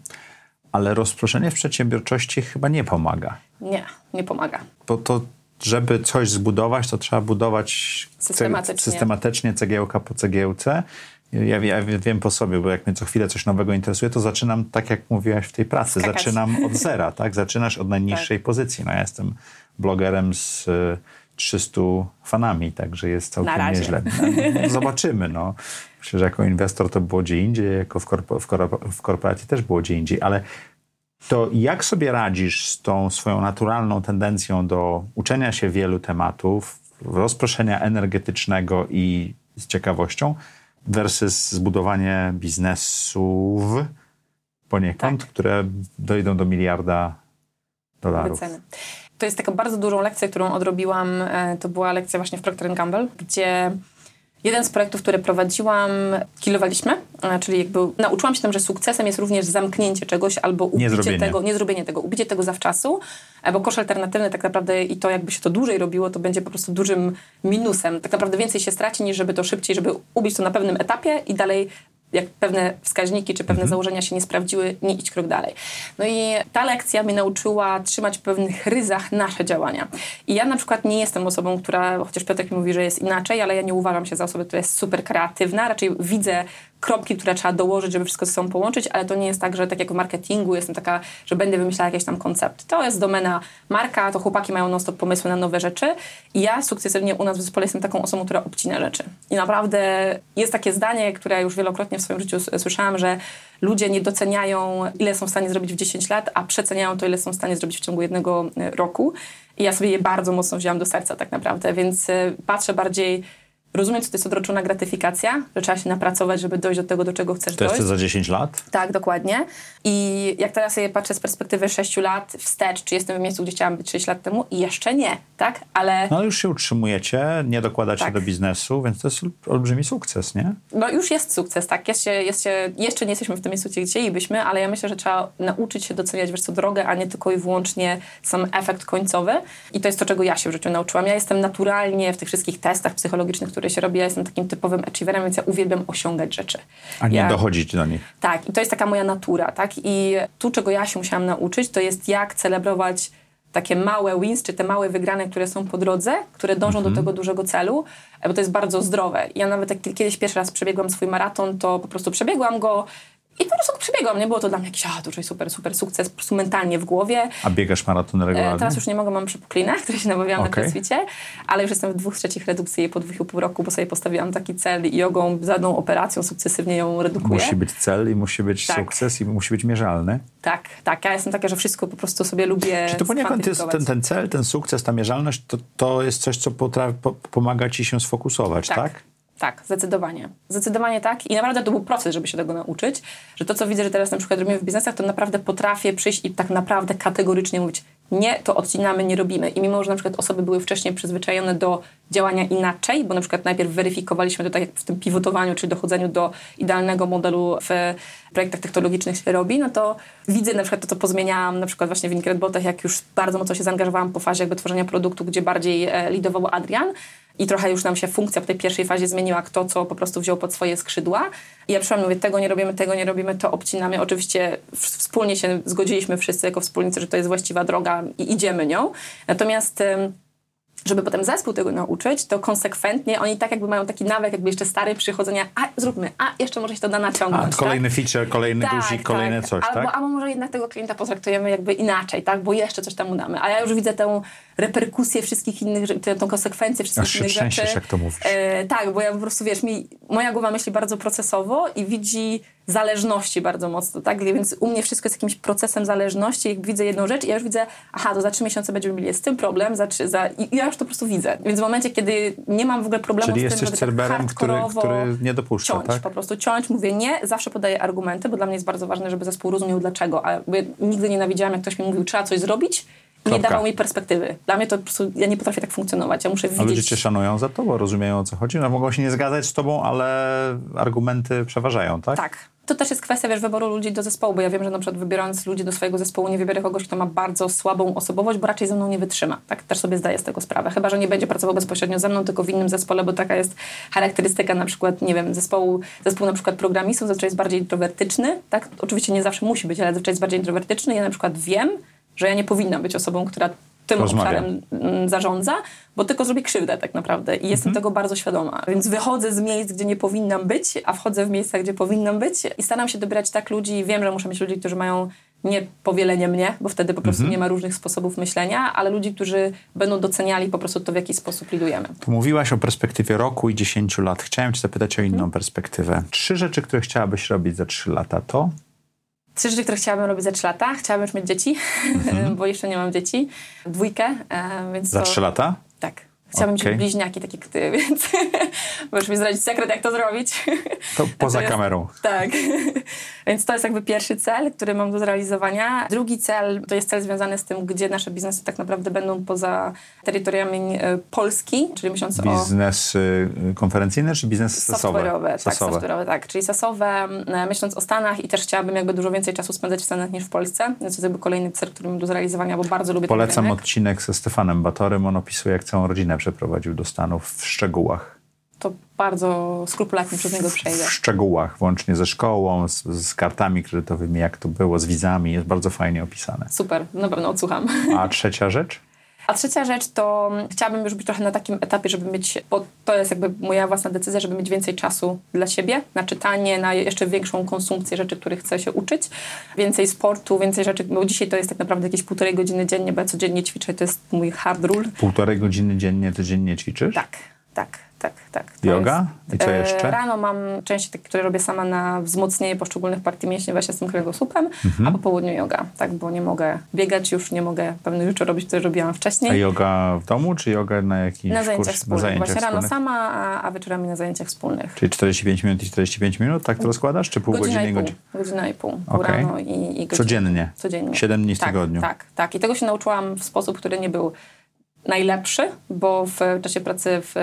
ale rozproszenie w przedsiębiorczości chyba nie pomaga. Nie, nie pomaga. Bo to, żeby coś zbudować, to trzeba budować systematycznie, systematycznie cegiełka po cegiełce. Ja, ja, wiem po sobie, bo jak mnie co chwilę coś nowego interesuje, to zaczynam tak, jak mówiłaś w tej pracy. Skakać. Zaczynam od zera, tak? Zaczynasz od najniższej tak. pozycji. No ja jestem blogerem z 300 e, fanami, także jest całkiem nieźle. No, zobaczymy, no. Myślę, że jako inwestor to było gdzie indziej, jako w, korpo, w, korpo, w korporacji też było gdzie indziej, ale to jak sobie radzisz z tą swoją naturalną tendencją do uczenia się wielu tematów, rozproszenia energetycznego i z ciekawością versus zbudowanie biznesów poniekąd, Tak. które dojdą do miliarda dolarów. wyceny. To jest taka bardzo dużą lekcję, którą odrobiłam. e, To była lekcja właśnie w Procter Gamble, gdzie jeden z projektów, które prowadziłam, kilowaliśmy, czyli jakby nauczyłam się tam, że sukcesem jest również zamknięcie czegoś albo ubicie Niezrobienie. tego, nie zrobienie tego, ubicie tego zawczasu, e, bo kosz alternatywny tak naprawdę i to jakby się to dłużej robiło, to będzie po prostu dużym minusem. Tak naprawdę więcej się straci niż żeby to szybciej, żeby ubić to na pewnym etapie i dalej jak pewne wskaźniki czy pewne założenia się nie sprawdziły, nie idź krok dalej. No i ta lekcja mnie nauczyła trzymać w pewnych ryzach nasze działania. I ja na przykład nie jestem osobą, która, chociaż Piotrek mi mówi, że jest inaczej, ale ja nie uważam się za osobę, która jest super kreatywna. Raczej widzę kropki, które trzeba dołożyć, żeby wszystko ze sobą połączyć, ale to nie jest tak, że tak jak w marketingu jestem taka, że będę wymyślała jakieś tam koncepty. To jest domena marka, to chłopaki mają non-stop pomysły na nowe rzeczy i ja sukcesywnie u nas w zespole jestem taką osobą, która obcina rzeczy. I naprawdę jest takie zdanie, które już wielokrotnie w swoim życiu słyszałam, że ludzie nie doceniają, ile są w stanie zrobić w 10 lat, a przeceniają to, ile są w stanie zrobić w ciągu jednego e, roku. I ja sobie je bardzo mocno wzięłam do serca tak naprawdę, więc e, patrzę bardziej Rozumiem, co to jest odroczona gratyfikacja, że trzeba się napracować, żeby dojść do tego, do czego chcesz To dojść. to za 10 lat? Tak, dokładnie. I jak teraz sobie patrzę z perspektywy 6 lat wstecz, czy jestem w miejscu, gdzie chciałam być 6 lat temu? I jeszcze nie, tak? Ale No już się utrzymujecie, nie dokładacie Tak. do biznesu, więc to jest olbrzymi sukces, nie? no już jest sukces, tak? Jest się, jest się, jeszcze nie jesteśmy w tym miejscu, gdzie chcielibyśmy, ale ja myślę, że trzeba nauczyć się doceniać, wiesz co, drogę, a nie tylko i wyłącznie sam efekt końcowy. I to jest to, czego ja się w życiu nauczyłam. Ja jestem naturalnie w tych wszystkich testach psychologicznych, które się robi, ja jestem takim typowym achieverem, więc ja uwielbiam osiągać rzeczy. A nie ja, dochodzić do nich. Tak, i to jest taka moja natura, tak? I tu, czego ja się musiałam nauczyć, to jest jak celebrować takie małe wins, czy te małe wygrane, które są po drodze, które dążą do tego dużego celu, bo to jest bardzo zdrowe. Ja nawet jak kiedyś pierwszy raz przebiegłam swój maraton, to po prostu przebiegłam go i po prostu przebiegłam. Nie było to dla mnie jakiś, a tutaj super, super sukces, po prostu mentalnie w głowie. A biegasz maraton E, regularnie? Teraz już nie mogę, mam przypuklinę, które się namawiałam Okej. na crossficie, ale już jestem w dwóch trzecich redukcji po dwóch i pół roku, bo sobie postawiłam taki cel i jogą, żadną operacją sukcesywnie ją redukuję. Musi być cel i musi być Tak. sukces i musi być mierzalny. Tak, tak. Ja jestem taka, że wszystko po prostu sobie lubię Czy to poniekąd jest ten, ten cel, ten sukces, ta mierzalność, to, to jest coś, co potrafi, po, pomaga ci się sfokusować, tak? Tak. Tak, zdecydowanie. Zdecydowanie tak. I naprawdę to był proces, żeby się tego nauczyć, że to, co widzę, że teraz na przykład robimy w biznesach, to naprawdę potrafię przyjść i tak naprawdę kategorycznie mówić, nie, to odcinamy, nie robimy. I mimo, że na przykład osoby były wcześniej przyzwyczajone do działania inaczej, bo na przykład najpierw weryfikowaliśmy to tak jak w tym pivotowaniu, czyli dochodzeniu do idealnego modelu w projektach technologicznych się robi, no to widzę na przykład to, co pozmieniałam na przykład właśnie w Incredbotach, jak już bardzo mocno się zaangażowałam po fazie jakby tworzenia produktu, gdzie bardziej e, lidował Adrian, i trochę już nam się funkcja w tej pierwszej fazie zmieniła, kto co po prostu wziął pod swoje skrzydła. I ja przyszłam mówię, tego nie robimy, tego nie robimy, to obcinamy. Oczywiście wspólnie się zgodziliśmy wszyscy jako wspólnicy, że to jest właściwa droga i idziemy nią. Natomiast... żeby potem zespół tego nauczyć, to konsekwentnie oni tak jakby mają taki nawyk, jakby jeszcze stary przychodzenia, a zróbmy, a jeszcze może się to da A, naciągnąć. kolejny tak? feature, kolejny guzik, kolejne coś, albo, tak? Albo może jednak tego klienta potraktujemy jakby inaczej, tak? Bo jeszcze coś tam mu damy. A ja już widzę tę reperkusję wszystkich innych, tą konsekwencję wszystkich Aż innych rzeczy. jak to mówisz. E, tak, bo ja po prostu, wiesz, mi, moja głowa myśli bardzo procesowo i widzi zależności bardzo mocno, tak? Więc u mnie wszystko jest jakimś procesem zależności. Jak widzę jedną rzecz i ja już widzę, aha, to za trzy miesiące będziemy mieli z tym problem, za, trzy, za... i ja już to po prostu widzę. Więc w momencie, kiedy nie mam w ogóle problemu Czyli z tym, jesteś żeby tak cerberem, który, który nie dopuszcza, ciąć, tak? po prostu ciąć, mówię nie, zawsze podaję argumenty, bo dla mnie jest bardzo ważne, żeby zespół rozumiał dlaczego, a nigdy nienawidziłam, jak ktoś mi mówił, trzeba coś zrobić nie dawał mi perspektywy. Dla mnie to po prostu, ja nie potrafię tak funkcjonować, ja muszę A widzieć... ludzie cię szanują za to, bo rozumieją o co chodzi. No, mogą się nie zgadzać z tobą, ale argumenty przeważają, tak? Tak. To też jest kwestia, wiesz, wyboru ludzi do zespołu, bo ja wiem, że na przykład wybierając ludzi do swojego zespołu nie wybiorę kogoś, kto ma bardzo słabą osobowość, bo raczej ze mną nie wytrzyma. Tak też sobie zdaję z tego sprawę. Chyba, że nie będzie pracował bezpośrednio ze mną, tylko w innym zespole, bo taka jest charakterystyka na przykład, nie wiem, zespołu, zespół na przykład programistów zazwyczaj jest bardziej introwertyczny, tak? Oczywiście nie zawsze musi być, ale zazwyczaj jest bardziej introwertyczny. Ja na przykład wiem, że ja nie powinnam być osobą, która tym Rozmawia. obszarem mm, zarządza, bo tylko zrobię krzywdę tak naprawdę i jestem tego bardzo świadoma. Więc wychodzę z miejsc, gdzie nie powinnam być, a wchodzę w miejsca, gdzie powinnam być i staram się dobierać tak ludzi. Wiem, że muszę mieć ludzi, którzy mają nie powielenie mnie, bo wtedy po prostu nie ma różnych sposobów myślenia, ale ludzi, którzy będą doceniali po prostu to, w jaki sposób lidujemy. Mówiłaś o perspektywie roku i 10 lat. Chciałem cię zapytać o inną Mhm. perspektywę. Trzy rzeczy, które chciałabyś robić za 3 lata to? Trzy rzeczy, które chciałabym robić za trzy lata. Chciałabym już mieć dzieci, bo jeszcze nie mam dzieci. Dwójkę, e, więc Za to... 3 lata? Tak. Chciałabym Okej. mieć bliźniaki takie jak ty, więc możesz mi zdradzić sekret, jak to zrobić. To poza jest- kamerą. Tak. Więc to jest jakby pierwszy cel, który mam do zrealizowania. Drugi cel to jest cel związany z tym, gdzie nasze biznesy tak naprawdę będą poza terytoriami e, Polski, czyli myśląc o Biznes y, konferencyjny czy biznes sasowy? software'owe, tak, software'owe, tak, czyli sasowe, e, myśląc o Stanach i też chciałabym jakby dużo więcej czasu spędzać w Stanach niż w Polsce, więc to jest jakby kolejny cel, który mam do zrealizowania, bo bardzo lubię Polecam odcinek ze Stefanem Batorym. On opisuje, jak całą rodzinę przeprowadził do Stanów w szczegółach. To bardzo skrupulatnie przez niego przejdę. W szczegółach, włącznie ze szkołą, z, z kartami kredytowymi, jak to było, z wizami. Jest bardzo fajnie opisane. Super, na pewno odsłucham. A trzecia rzecz? A trzecia rzecz to chciałabym już być trochę na takim etapie, żeby mieć, bo to jest jakby moja własna decyzja, żeby mieć więcej czasu dla siebie, na czytanie, na jeszcze większą konsumpcję rzeczy, których chcę się uczyć, więcej sportu, więcej rzeczy, bo dzisiaj to jest tak naprawdę jakieś półtorej godziny dziennie, bo ja codziennie ćwiczę, to jest mój hard rule. Półtorej godziny dziennie, codziennie ćwiczysz? Tak, tak, tak, tak. Yoga? I co e, jeszcze? Rano mam części takie, które robię sama na wzmocnienie poszczególnych partii mięśni właśnie z tym kręgosłupem, Mhm. a po południu yoga, tak, bo nie mogę biegać już, nie mogę pewnych rzeczy robić, które robiłam wcześniej. A yoga w domu, czy yoga na jakimś Na zajęciach kurs, wspólnych. Właśnie rano wspólnych? sama, a, a wieczorami na zajęciach wspólnych. Czyli 45 minut i 45 minut, tak to rozkładasz? Czy pół Godzina godziny pół. godzina? Godzina i pół. Okej. Rano i, i godzina. Codziennie? Codziennie. 7 dni w tak, tygodniu? Tak, tak. I tego się nauczyłam w sposób, który nie był najlepszy, bo w czasie pracy w...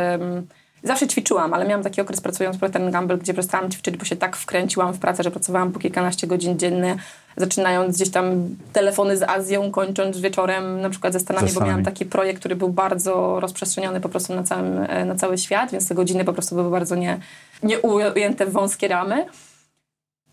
Zawsze ćwiczyłam, ale miałam taki okres pracując w Procter Gamble, gdzie przestałam ćwiczyć, bo się tak wkręciłam w pracę, że pracowałam po kilkanaście godzin dziennie, zaczynając gdzieś tam telefony z Azją, kończąc wieczorem na przykład ze Stanami, Ze bo miałam taki projekt, który był bardzo rozprzestrzeniony po prostu na, całym, e, na cały świat, więc te godziny po prostu były bardzo nie, nie ujęte w wąskie ramy.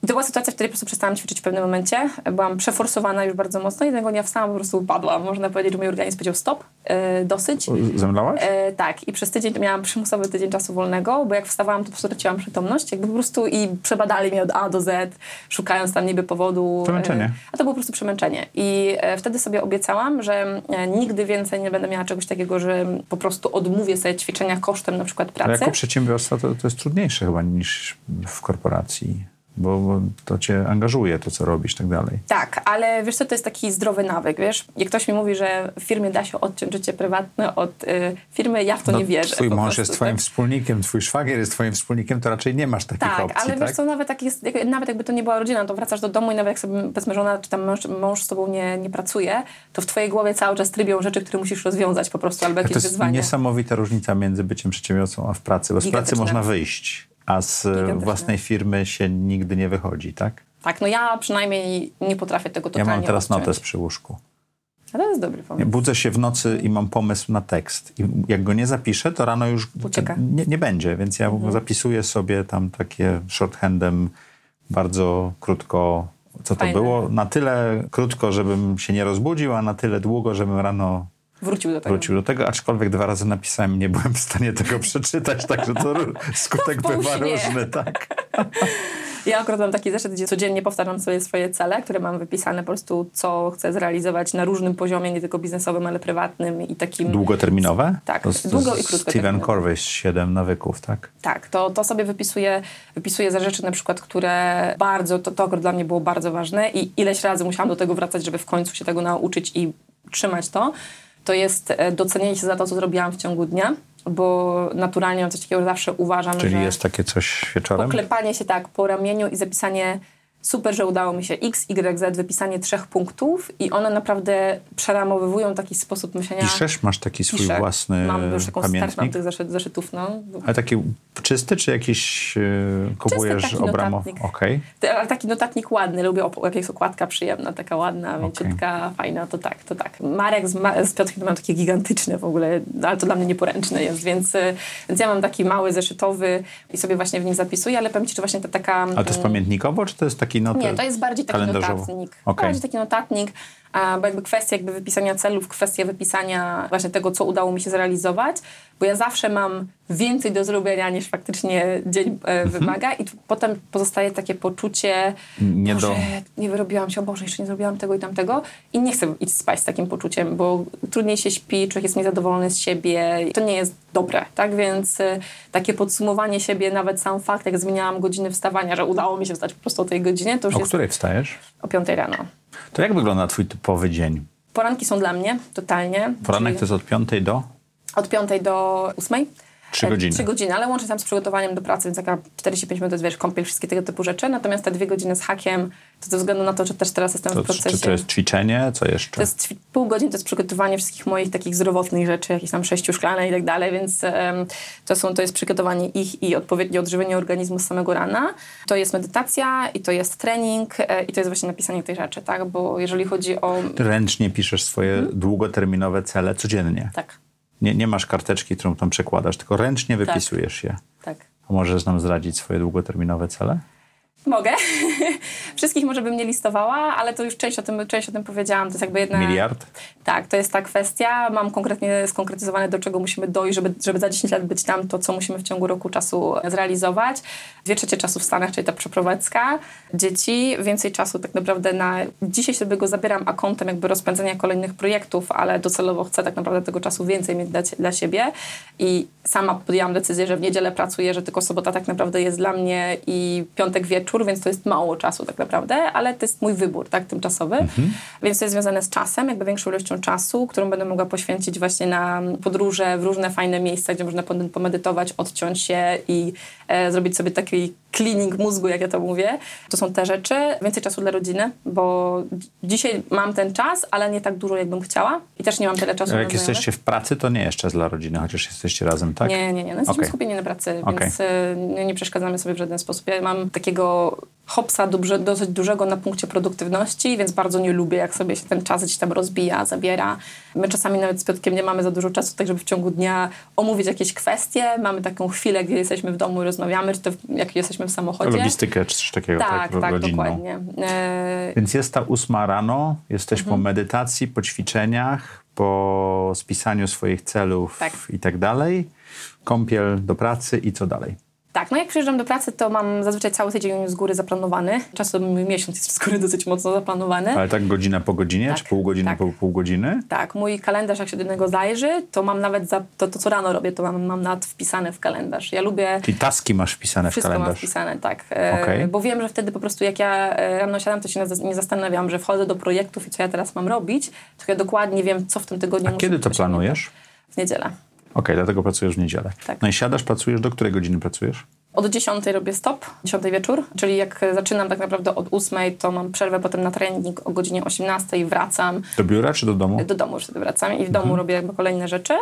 I to była sytuacja, w której po prostu przestałam ćwiczyć w pewnym momencie. Byłam przeforsowana już bardzo mocno i jednego dnia wstałam, po prostu upadłam. Można powiedzieć, że mój organizm powiedział stop, e, dosyć. Zemdlałaś? E, tak, i przez tydzień to miałam przymusowy tydzień czasu wolnego, bo jak wstawałam, to po prostu traciłam przytomność, jakby po prostu i przebadali mnie od A do Z, szukając tam niby powodu. Przemęczenie. E, a to było po prostu przemęczenie. I wtedy sobie obiecałam, że nigdy więcej nie będę miała czegoś takiego, że po prostu odmówię sobie ćwiczenia kosztem na przykład Ale pracy. jako przedsiębiorstwa to, to jest trudniejsze chyba niż w korporacji, bo, bo to cię angażuje, to co robisz i tak dalej. Tak, ale wiesz co, to jest taki zdrowy nawyk, wiesz? Jak ktoś mi mówi, że w firmie da się odciąć życie prywatne od y, firmy, ja w to nie wierzę. No, Twój mąż prostu, jest twoim tak? wspólnikiem, twój szwagier jest twoim wspólnikiem, to raczej nie masz takich Tak, opcji, ale tak? wiesz co, nawet, jak jest, nawet jakby to nie była rodzina, to wracasz do domu i nawet jak sobie powiedzmy żona czy tam mąż, mąż z tobą nie, nie pracuje, to w twojej głowie cały czas trybią rzeczy, które musisz rozwiązać po prostu, albo to jakieś jest wyzwania. niesamowita różnica między byciem przedsiębiorcą a w pracy, bo z pracy można wyjść, a z własnej firmy się nigdy nie wychodzi, tak? Tak, no ja przynajmniej nie potrafię tego Ja totalnie mam teraz odciąć. notes przy łóżku. A to jest dobry pomysł. Budzę się w nocy i mam pomysł na tekst. I jak go nie zapiszę, to rano już Ucieka. nie, nie będzie, więc ja Mhm. zapisuję sobie tam takie shorthandem bardzo krótko, co to Fajne. było. Na tyle krótko, żebym się nie rozbudził, a na tyle długo, żebym rano Wrócił do tego. wrócił do tego, aczkolwiek dwa razy napisałem nie byłem w stanie tego przeczytać, także to skutek pół bywa różny, tak. Ja akurat mam taki zeszyt, gdzie codziennie powtarzam sobie swoje cele, które mam wypisane po prostu, co chcę zrealizować na różnym poziomie, nie tylko biznesowym, ale prywatnym i takim... Długoterminowe? Tak, to, to długo i Steven krótkoterminowe. Corvey, Siedem nawyków, tak? Tak, to, to sobie wypisuję, wypisuję za rzeczy na przykład, które bardzo, to, to akurat dla mnie było bardzo ważne i ileś razy musiałam do tego wracać, żeby w końcu się tego nauczyć i trzymać to. To jest e, docenienie się za to, co zrobiłam w ciągu dnia, bo naturalnie mam coś takiego, zawsze uważam, Czyli że... jest takie coś wieczorem? Poklepanie się tak po ramieniu i zapisanie super, że udało mi się X, Y, Z, wypisanie trzech punktów i one naprawdę przeramowywują taki sposób myślenia. Piszesz? Masz taki swój Piszę. własny Mam już taką pamiętnik? tych zeszyt, zeszytów, no. Ale taki czysty, czy jakiś yy, kupujesz taki obramowy? notatnik. Okej. Ty- Ale taki notatnik ładny, lubię, op- jak jest okładka przyjemna, taka ładna, mięciutka, fajna, to tak, to tak. Marek z, Ma- z Piotrkiem mają takie gigantyczne w ogóle, no, ale to dla mnie nieporęczne jest, więc, y, więc ja mam taki mały, zeszytowy i sobie właśnie w nim zapisuję, ale powiem Ci, że właśnie ta taka... Ale to jest pamiętnikowo, czy to jest taki not Nie, to jest bardziej taki notatnik. Okej. Bardziej taki notatnik, bo jakby kwestia jakby wypisania celów, kwestia wypisania właśnie tego, co udało mi się zrealizować, bo ja zawsze mam więcej do zrobienia niż faktycznie dzień e, Mhm. wymaga i potem pozostaje takie poczucie, Nie Boże, do- nie wyrobiłam się, o Boże, jeszcze nie zrobiłam tego i tamtego i nie chcę iść spać z takim poczuciem, bo trudniej się śpi, człowiek jest niezadowolony z siebie i to nie jest dobre, tak? Więc e, takie podsumowanie siebie, nawet sam fakt, jak zmieniałam godziny wstawania, że udało mi się wstać po prostu o tej godzinie, to już O jest której wstajesz? o 5 rano. To jak wygląda twój typowy dzień? Poranki są dla mnie, totalnie. Poranek Czyli to jest od piątej do? od 5 do 8. Trzy godziny. Trzy godziny, ale łącznie tam z przygotowaniem do pracy, więc taka 45 minut to jest, wiesz, kąpiel, wszystkie tego typu rzeczy. Natomiast te dwie godziny z hakiem, to ze względu na to, że też teraz jestem To, w procesie... czy to jest ćwiczenie? Co jeszcze? To jest pół godziny, to jest przygotowanie wszystkich moich takich zdrowotnych rzeczy, jakieś tam sześciu szklane i tak dalej, więc em, to, są, to jest przygotowanie ich i odpowiednie odżywienie organizmu z samego rana. To jest medytacja i to jest trening e, i to jest właśnie napisanie tej rzeczy, tak? Bo jeżeli chodzi o... Ty ręcznie piszesz swoje Mhm. długoterminowe cele codziennie. Tak, Nie, nie masz karteczki, którą tam przekładasz, tylko ręcznie wypisujesz je. tak. A możesz nam zdradzić swoje długoterminowe cele? Mogę. Wszystkich może bym nie listowała, ale to już część o tym, część o tym powiedziałam. To jest jakby jedna... Miliard? Tak, to jest ta kwestia. Mam konkretnie skonkretyzowane, do czego musimy dojść, żeby, żeby za 10 lat być tam, to co musimy w ciągu roku czasu zrealizować. Dwie trzecie czasu w Stanach, czyli ta przeprowadzka. Dzieci, więcej czasu tak naprawdę na... Dzisiaj sobie go zabieram akątem jakby rozpędzenia kolejnych projektów, ale docelowo chcę tak naprawdę tego czasu więcej mieć dla, dla siebie. I sama podjęłam decyzję, że w niedzielę pracuję, że tylko sobota tak naprawdę jest dla mnie i piątek wieczór, więc to jest mało czasu tak naprawdę, ale to jest mój wybór, tak, tymczasowy. Więc to jest związane z czasem, jakby większą ilością czasu, którą będę mogła poświęcić właśnie na podróże w różne fajne miejsca, gdzie można pomedytować, odciąć się i e, zrobić sobie taki cleaning mózgu, jak ja to mówię. To są te rzeczy. Więcej czasu dla rodziny, bo dzi- dzisiaj mam ten czas, ale nie tak dużo, jakbym chciała i też nie mam tyle czasu A jak znajomych. jesteście w pracy, to nie jeszcze dla rodziny, chociaż jesteście razem, tak? Nie, nie, nie. No jesteśmy Okej. skupieni na pracy, Okej. więc y, nie, nie przeszkadzamy sobie w żaden sposób. Ja mam takiego hopsa duże, dosyć dużego na punkcie produktywności, więc bardzo nie lubię, jak sobie się ten czas gdzieś tam rozbija, zabiera. My czasami nawet z Piotkiem nie mamy za dużo czasu, tak żeby w ciągu dnia omówić jakieś kwestie. Mamy taką chwilę, gdzie jesteśmy w domu i rozmawiamy, czy to w- jak jesteśmy w samochodzie. Logistykę czy coś takiego, tak, Tak, tak, dokładnie. E, Więc jest ta ósma rano, jesteś Mhm. po medytacji, po ćwiczeniach, po spisaniu swoich celów Tak. i tak dalej. Kąpiel do pracy i co dalej? Tak, no jak przyjeżdżam do pracy, to mam zazwyczaj cały tydzień z góry zaplanowany. Czasem miesiąc jest z góry dosyć mocno zaplanowany. Ale tak godzina po godzinie, Tak, czy pół godziny tak. po pół godziny? Tak, mój kalendarz, jak się do niego zajrzy, to mam nawet za, to, to, co rano robię, to mam, mam nawet wpisane w kalendarz. Ja lubię. Czyli taski masz wpisane w Wszystko mam kalendarz. wpisane, tak. E, Okej. Bo wiem, że wtedy po prostu jak ja e, rano siadam, to się nie zas- nie zastanawiam, że wchodzę do projektów i co ja teraz mam robić, tylko ja dokładnie wiem, co w tym tygodniu A muszę kiedy to planujesz? W niedzielę. Okej, dlatego pracujesz w niedzielę. Tak. No i siadasz, pracujesz, do której godziny pracujesz? Od 10 robię stop, 10 wieczór, czyli jak zaczynam tak naprawdę od 8, to mam przerwę potem na trening o godzinie 18 wracam. Do biura czy do domu? Do domu już wtedy wracam i w domu Mhm. robię jakby kolejne rzeczy.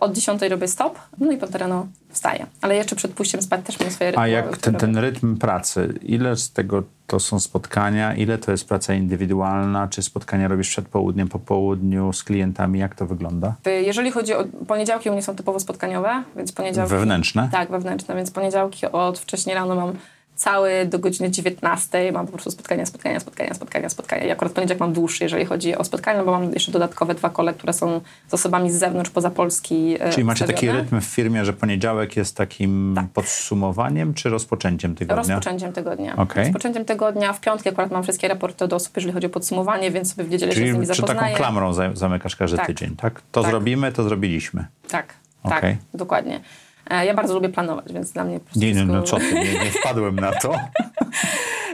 Od 10 robię stop, no i potem rano wstaję. Ale jeszcze przed pójściem spać też mam swoje A rytuały, jak ten, ten rytm pracy, ile z tego to są spotkania, ile to jest praca indywidualna, czy spotkania robisz przed południem, po południu z klientami, jak to wygląda? Y, Jeżeli chodzi o poniedziałki, u mnie są typowo spotkaniowe, więc poniedziałki... Wewnętrzne? Tak, wewnętrzne, więc poniedziałki od wcześniej rano mam cały do godziny 19. Mam po prostu spotkania, spotkania, spotkania, spotkania, spotkania. I akurat poniedziałek mam dłuższy, jeżeli chodzi o spotkania, no bo mam jeszcze dodatkowe dwa kole, które są z osobami z zewnątrz, poza Polski. e, Czyli macie taki rytm w firmie, że poniedziałek jest takim Tak. podsumowaniem, czy rozpoczęciem tygodnia? Rozpoczęciem tygodnia. Okej. Rozpoczęciem tygodnia. W piątki akurat mam wszystkie raporty od osób, jeżeli chodzi o podsumowanie, więc sobie w niedzielę się z Czyli nimi czy taką zapoznaję. klamrą za- zamykasz każdy Tak. tydzień, tak? To Tak. zrobimy, to zrobiliśmy. Tak, tak, dokładnie. E, Ja bardzo lubię planować, więc dla mnie Nie, nie, wszystko- no co ty, nie, nie wpadłem na to.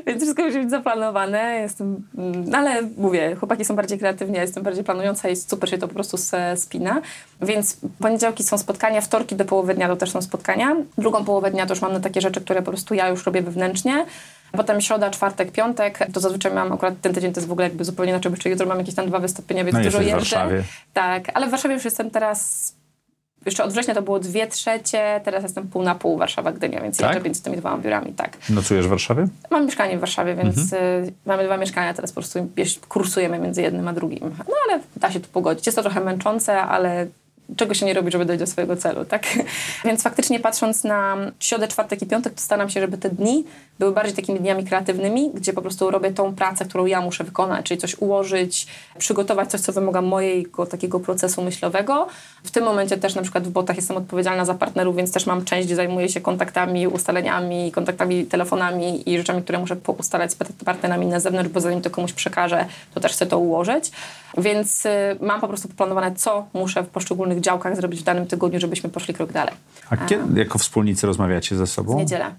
Więc wszystko musi być zaplanowane. Jestem, mm, no ale mówię, chłopaki są bardziej kreatywni, ja jestem bardziej planująca i super się to po prostu spina. Więc poniedziałki są spotkania, wtorki do połowy dnia to też są spotkania. Drugą połowę dnia to już mam na takie rzeczy, które po prostu ja już robię wewnętrznie. Potem środa, czwartek, piątek, to zazwyczaj mam akurat ten tydzień to jest w ogóle jakby zupełnie inaczej, bo jeszcze jutro mam jakieś tam dwa wystąpienia, więc No, dużo jeżdżę. Tak, ale w Warszawie już jestem teraz jeszcze od września to było dwie trzecie, teraz jestem pół na pół Warszawa, Gdynia, więc Tak? jeżdżę między tymi dwoma biurami, tak. Nocujesz w Warszawie? Mam mieszkanie w Warszawie, więc Mhm. y, mamy dwa mieszkania, teraz po prostu kursujemy między jednym a drugim. No ale da się to pogodzić. Jest to trochę męczące, ale czego się nie robi, żeby dojść do swojego celu, tak? Więc faktycznie patrząc na środę, czwartek i piątek, to staram się, żeby te dni były bardziej takimi dniami kreatywnymi, gdzie po prostu robię tą pracę, którą ja muszę wykonać, czyli coś ułożyć, przygotować coś, co wymaga mojego takiego procesu myślowego. W tym momencie też na przykład w botach jestem odpowiedzialna za partnerów, więc też mam część, gdzie zajmuję się kontaktami, ustaleniami, kontaktami, telefonami i rzeczami, które muszę ustalać z partnerami na zewnątrz, bo zanim to komuś przekażę, to też chcę to ułożyć. Więc y, mam po prostu poplanowane, co muszę w poszczególnych których działkach zrobić w danym tygodniu, żebyśmy poszli krok dalej. A kiedy jako wspólnicy rozmawiacie ze sobą? W niedzielę.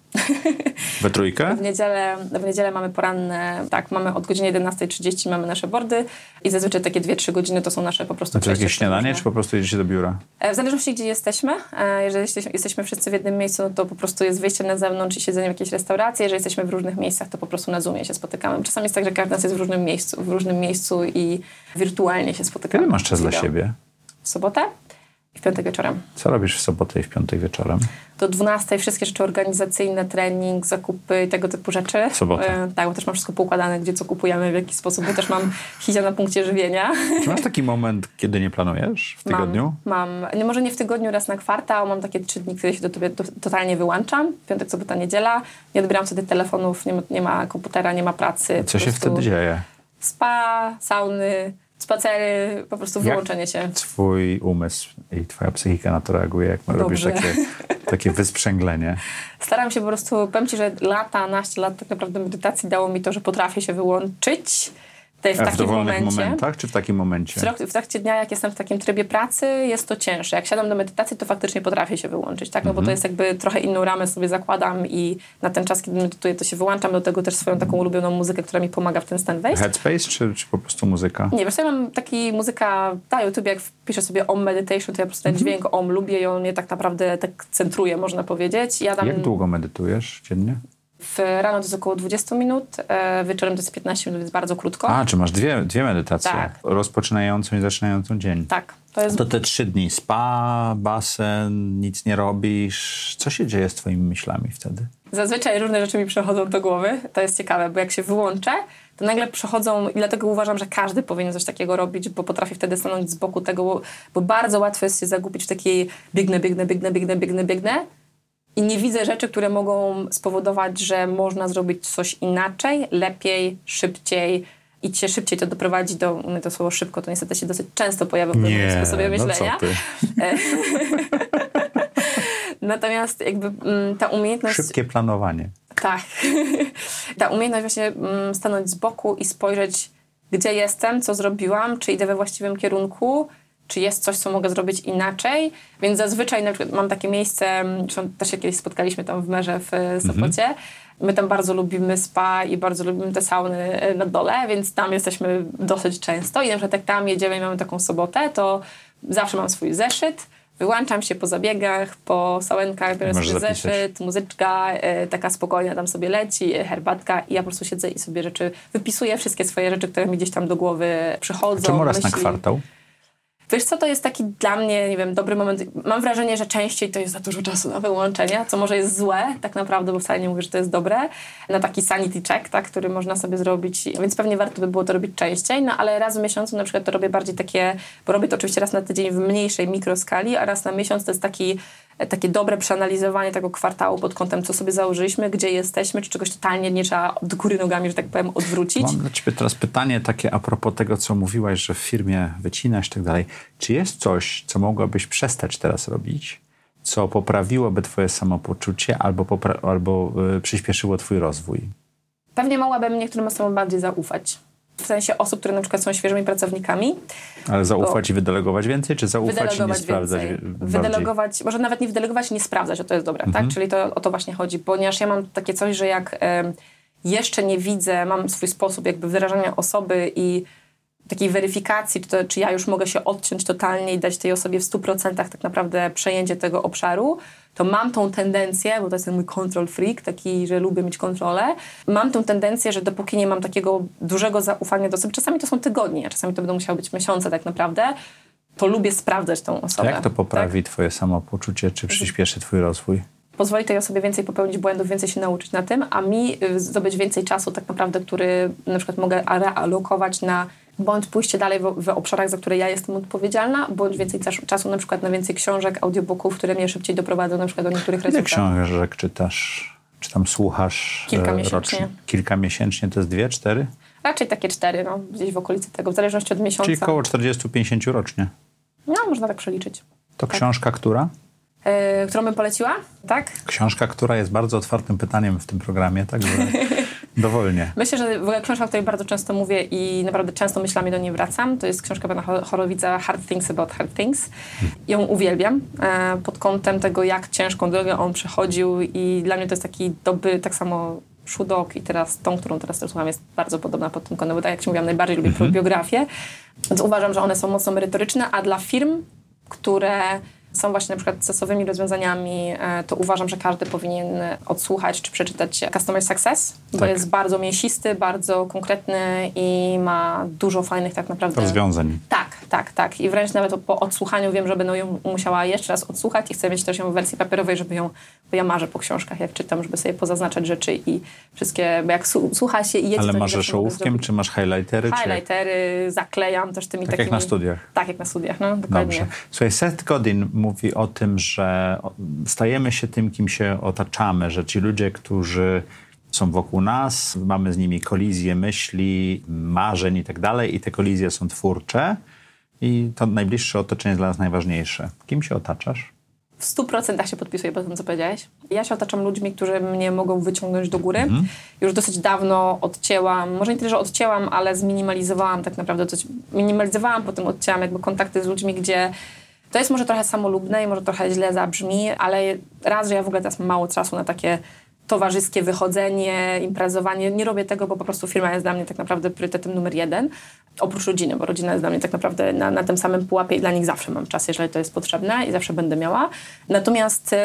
We trójkę? W niedzielę, w niedzielę mamy poranne, tak, mamy od godziny 11.30 mamy nasze bordy i zazwyczaj takie 2-3 godziny to są nasze po prostu Znaczy przejścia jakieś śniadanie, różne. czy po prostu jedziecie do biura? E, W zależności gdzie jesteśmy, e, jeżeli jesteśmy- wszyscy w jednym miejscu, no to po prostu jest wyjście na zewnątrz i siedzenie w jakiejś restauracji. Jeżeli jesteśmy w różnych miejscach, to po prostu na Zoomie się spotykamy. Czasami jest tak, że każdy z nas jest w różnym miejscu, w różnym miejscu i wirtualnie się spotykamy. Kiedy masz czas dla siebie? W sobotę w piątek wieczorem. Co robisz w sobotę i w piątek wieczorem? Do 12 wszystkie rzeczy organizacyjne, trening, zakupy i tego typu rzeczy. W sobotę. E, tak, bo też mam wszystko poukładane, gdzie co kupujemy, w jaki sposób, bo też mam hizia na punkcie żywienia. Czy masz taki moment, kiedy nie planujesz w tygodniu? Mam, mam nie, może nie w tygodniu, raz na kwartał, mam takie trzy dni, które się do tobie to, totalnie wyłączam. Piątek, sobota, niedziela. Nie odbieram wtedy telefonów, nie ma, nie ma komputera, nie ma pracy. Co się prostu wtedy dzieje? Spa, sauny, spacery, po prostu wyłączenie się. Twój umysł i twoja psychika na to reaguje, jak robisz Dobrze. takie, takie wysprzęglenie. Staram się po prostu, powiem Ci, że lata, naście lat tak naprawdę medytacji dało mi to, że potrafię się wyłączyć tutaj w A w takim momencie. momentach, czy w takim W, momencie? w trakcie dnia, jak jestem w takim trybie pracy, jest to cięższe. Jak siadam do medytacji, to faktycznie potrafię się wyłączyć, tak? No Mhm. bo to jest jakby trochę inną ramę sobie zakładam i na ten czas, kiedy medytuję, to się wyłączam. Do tego też swoją taką ulubioną muzykę, która mi pomaga w ten stan wejść. Headspace, czy, czy po prostu muzyka? Nie, wiesz ja mam taki muzyka na YouTube, jak wpiszę sobie Om Meditation, to ja po prostu ten Mhm. dźwięk Om lubię i on mnie tak naprawdę tak centruje, można powiedzieć. Ja tam Jak długo medytujesz dziennie? W rano to jest około 20 minut, e, wieczorem to jest 15 minut, więc bardzo krótko. A, czy masz dwie, dwie medytacje? Tak. Rozpoczynającą i zaczynającą dzień. Tak, to jest To te trzy dni. Spa, basen, nic nie robisz. Co się dzieje z twoimi myślami wtedy? Zazwyczaj różne rzeczy mi przychodzą do głowy. To jest ciekawe, bo jak się wyłączę, to nagle przychodzą i dlatego uważam, że każdy powinien coś takiego robić, bo potrafi wtedy stanąć z boku tego, bo, bo bardzo łatwo jest się zagubić w takiej biegnę, biegnę, biegnę, biegnę, biegnę, biegnę i nie widzę rzeczy, które mogą spowodować, że można zrobić coś inaczej, lepiej, szybciej i cię szybciej to doprowadzi do, u mnie to słowo szybko, to niestety się dosyć często pojawia w moim sposobie myślenia. no co ty? Natomiast jakby mm, ta umiejętność... Szybkie planowanie. Tak. Ta umiejętność właśnie mm, stanąć z boku i spojrzeć, gdzie jestem, co zrobiłam, czy idę we właściwym kierunku, czy jest coś, co mogę zrobić inaczej. Więc zazwyczaj na przykład mam takie miejsce, mm, też się kiedyś spotkaliśmy tam w Merze w e, Sopocie. My tam bardzo lubimy spa i bardzo lubimy te sauny e, na dole, więc tam jesteśmy dosyć często. I na przykład jak tam jedziemy i mamy taką sobotę, to zawsze mam swój zeszyt, Wyłączam się po zabiegach, po sałenkach, biorę Możesz sobie zapisać. zeszyt, muzyczka, e, taka spokojna tam sobie leci, herbatka i ja po prostu siedzę i sobie rzeczy, wypisuję wszystkie swoje rzeczy, które mi gdzieś tam do głowy przychodzą. Czemu raz na myśli. kwartał? Wiesz co, to jest taki dla mnie, nie wiem, dobry moment. Mam wrażenie, że częściej to jest za dużo czasu na wyłączenie, co może jest złe tak naprawdę, bo wcale nie mówię, że to jest dobre. Na taki sanity check, tak, który można sobie zrobić, więc pewnie warto by było to robić częściej, no ale raz w miesiącu na przykład to robię bardziej takie, bo robię to oczywiście raz na tydzień w mniejszej mikroskali, a raz na miesiąc to jest taki takie dobre przeanalizowanie tego kwartału pod kątem, co sobie założyliśmy, gdzie jesteśmy, czy czegoś totalnie nie trzeba od góry nogami, że tak powiem, odwrócić. Mam dla ciebie teraz pytanie takie a propos tego, co mówiłaś, że w firmie wycinasz i tak dalej. Czy jest coś, co mogłabyś przestać teraz robić, co poprawiłoby twoje samopoczucie albo, popra- albo y, przyspieszyło twój rozwój? Pewnie mogłabym niektórym osobom bardziej zaufać. W sensie osób, które na przykład są świeżymi pracownikami, Ale zaufać i wydelegować więcej, czy zaufać i nie sprawdzać więcej. bardziej? Wydelegować, może nawet nie wydelegować, nie sprawdzać, że to jest dobre, tak? Czyli to, o to właśnie chodzi, ponieważ ja mam takie coś, że jak em, jeszcze nie widzę, mam swój sposób jakby wyrażania osoby i takiej weryfikacji, czy, to, czy ja już mogę się odciąć totalnie i dać tej osobie w 100% tak naprawdę przejęcie tego obszaru, to mam tą tendencję, bo to jest ten mój control freak, taki, że lubię mieć kontrolę, mam tą tendencję, że dopóki nie mam takiego dużego zaufania do osoby, czasami to są tygodnie, a czasami to będą musiały być miesiące tak naprawdę, to lubię sprawdzać tą osobę. jak to tak? poprawi twoje samopoczucie, czy przyspieszy twój rozwój? pozwoli tej osobie więcej popełnić błędów, więcej się nauczyć na tym, a mi y, zdobyć więcej czasu tak naprawdę, który na przykład mogę realokować na bądź pójście dalej w, w obszarach, za które ja jestem odpowiedzialna, bądź więcej czas- czasu na przykład na więcej książek, audiobooków, które mnie szybciej doprowadzą na przykład do niektórych Ile rezultatów. książek czytasz? Czy tam słuchasz? Kilka e, miesięcznie. rocznie? Kilka miesięcznie, to jest dwie, cztery? Raczej takie cztery, no, gdzieś w okolicy tego, w zależności od miesiąca. Czyli około 40-50 rocznie. No, można tak przeliczyć. To książka która? Yy, którą bym poleciła? Tak? Książka, która jest bardzo otwartym pytaniem w tym programie, także Dowolnie. Myślę, że w ogóle książka, o której bardzo często mówię i naprawdę często myślami do niej wracam, to jest książka pana Chorowica Hard Things About Hard Things. Ją uwielbiam e, pod kątem tego, jak ciężką drogę on przechodził i dla mnie to jest taki dobry, tak samo Szudok i teraz tą, którą teraz słucham, jest bardzo podobna pod tym kątem, bo tak jak ci mówiłam, najbardziej lubię mm -hmm. biografię, więc uważam, że one są mocno merytoryczne, a dla firm, które są właśnie na przykład stosowymi rozwiązaniami, e, to uważam, że każdy powinien odsłuchać czy przeczytać Customer Success, bo tak. jest bardzo mięsisty, bardzo konkretny i ma dużo fajnych tak naprawdę... Rozwiązań. Tak, tak, tak. I wręcz nawet po odsłuchaniu wiem, że będę ją musiała jeszcze raz odsłuchać i chcę mieć też ją w wersji papierowej, żeby ją, bo ja marzę po książkach, jak czytam, żeby sobie pozaznaczać rzeczy i wszystkie, bo jak słucha się i jedzie... Ale masz ołówkiem, czy masz highlightery? Highlightery, czy... zaklejam też tymi tak takimi... jak na studiach. Tak, jak na studiach, no, dokładnie. Dobrze. Słuchaj, Seth Godin mówi o tym, że stajemy się tym, kim się otaczamy, że ci ludzie, którzy są wokół nas, mamy z nimi kolizje myśli, marzeń i tak dalej, i te kolizje są twórcze, i to najbliższe otoczenie jest dla nas najważniejsze. Kim się otaczasz? W stu procentach się podpisuję po tym, co powiedziałeś. Ja się otaczam ludźmi, którzy mnie mogą wyciągnąć do góry. Mhm. Już dosyć dawno odcięłam, może nie tyle, że odcięłam, ale zminimalizowałam tak naprawdę coś. Minimalizowałam, potem odcięłam jakby kontakty z ludźmi, gdzie to jest może trochę samolubne i może trochę źle zabrzmi, ale raz, że ja w ogóle teraz mam mało czasu na takie towarzyskie wychodzenie, imprezowanie. Nie robię tego, bo po prostu firma jest dla mnie tak naprawdę priorytetem numer jeden. Oprócz rodziny, bo rodzina jest dla mnie tak naprawdę na, na tym samym pułapie i dla nich zawsze mam czas, jeżeli to jest potrzebne i zawsze będę miała. Natomiast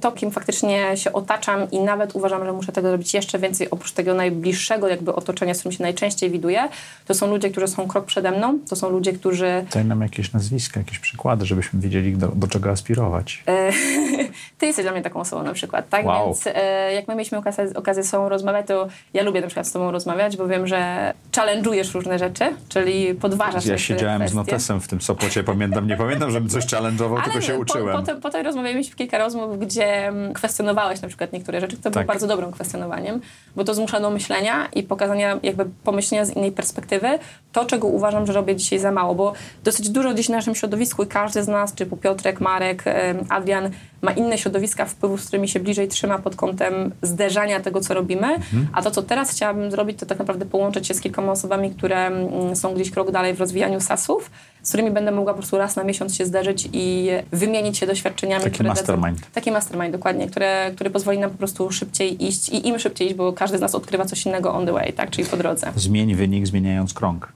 to, kim faktycznie się otaczam i nawet uważam, że muszę tego robić jeszcze więcej, oprócz tego najbliższego jakby otoczenia, z którym się najczęściej widuję, to są ludzie, którzy są krok przede mną, to są ludzie, którzy... Daj nam jakieś nazwiska, jakieś przykłady, żebyśmy wiedzieli, do, do czego aspirować. Ty jesteś dla mnie taką osobą na przykład, tak? Wow. Więc e, jak my mieliśmy okazję, okazję z sobą rozmawiać, to ja lubię na przykład z tobą rozmawiać, bo wiem, że challenge'ujesz różne rzeczy, czyli podważasz Ja siedziałem kwestie. z notesem w tym Sopocie, pamiętam, nie pamiętam, żebym coś challenge'ował, tylko się uczyłem. Po, potem, potem rozmawialiśmy kilka rozmów, gdzie mm, kwestionowałeś na przykład niektóre rzeczy, to tak. było bardzo dobrym kwestionowaniem, bo to zmusza do myślenia i pokazania jakby pomyślenia z innej perspektywy, to czego uważam, że robię dzisiaj za mało, bo dosyć dużo dziś w naszym środowisku i każdy z nas, typu Piotrek, Marek, Adrian, ma inne środowiska wpływu, z którymi się bliżej trzyma pod kątem zderzania tego, co robimy, mhm. a to, co teraz chciałabym zrobić, to tak naprawdę połączyć się z kilkoma osobami, które mm, są gdzieś krok dalej w rozwijaniu SAS-ów, z którymi będę mogła po prostu raz na miesiąc się zderzyć i wymienić się doświadczeniami. Taki które mastermind. Dadzą, taki mastermind, dokładnie, które, który pozwoli nam po prostu szybciej iść i im szybciej iść, bo każdy z nas odkrywa coś innego on the way, tak, czyli po drodze. Zmień wynik, zmieniając krąg.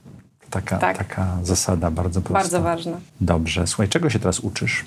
Taka, tak. taka zasada bardzo prosta. Bardzo ważna. Dobrze. Słuchaj, czego się teraz uczysz?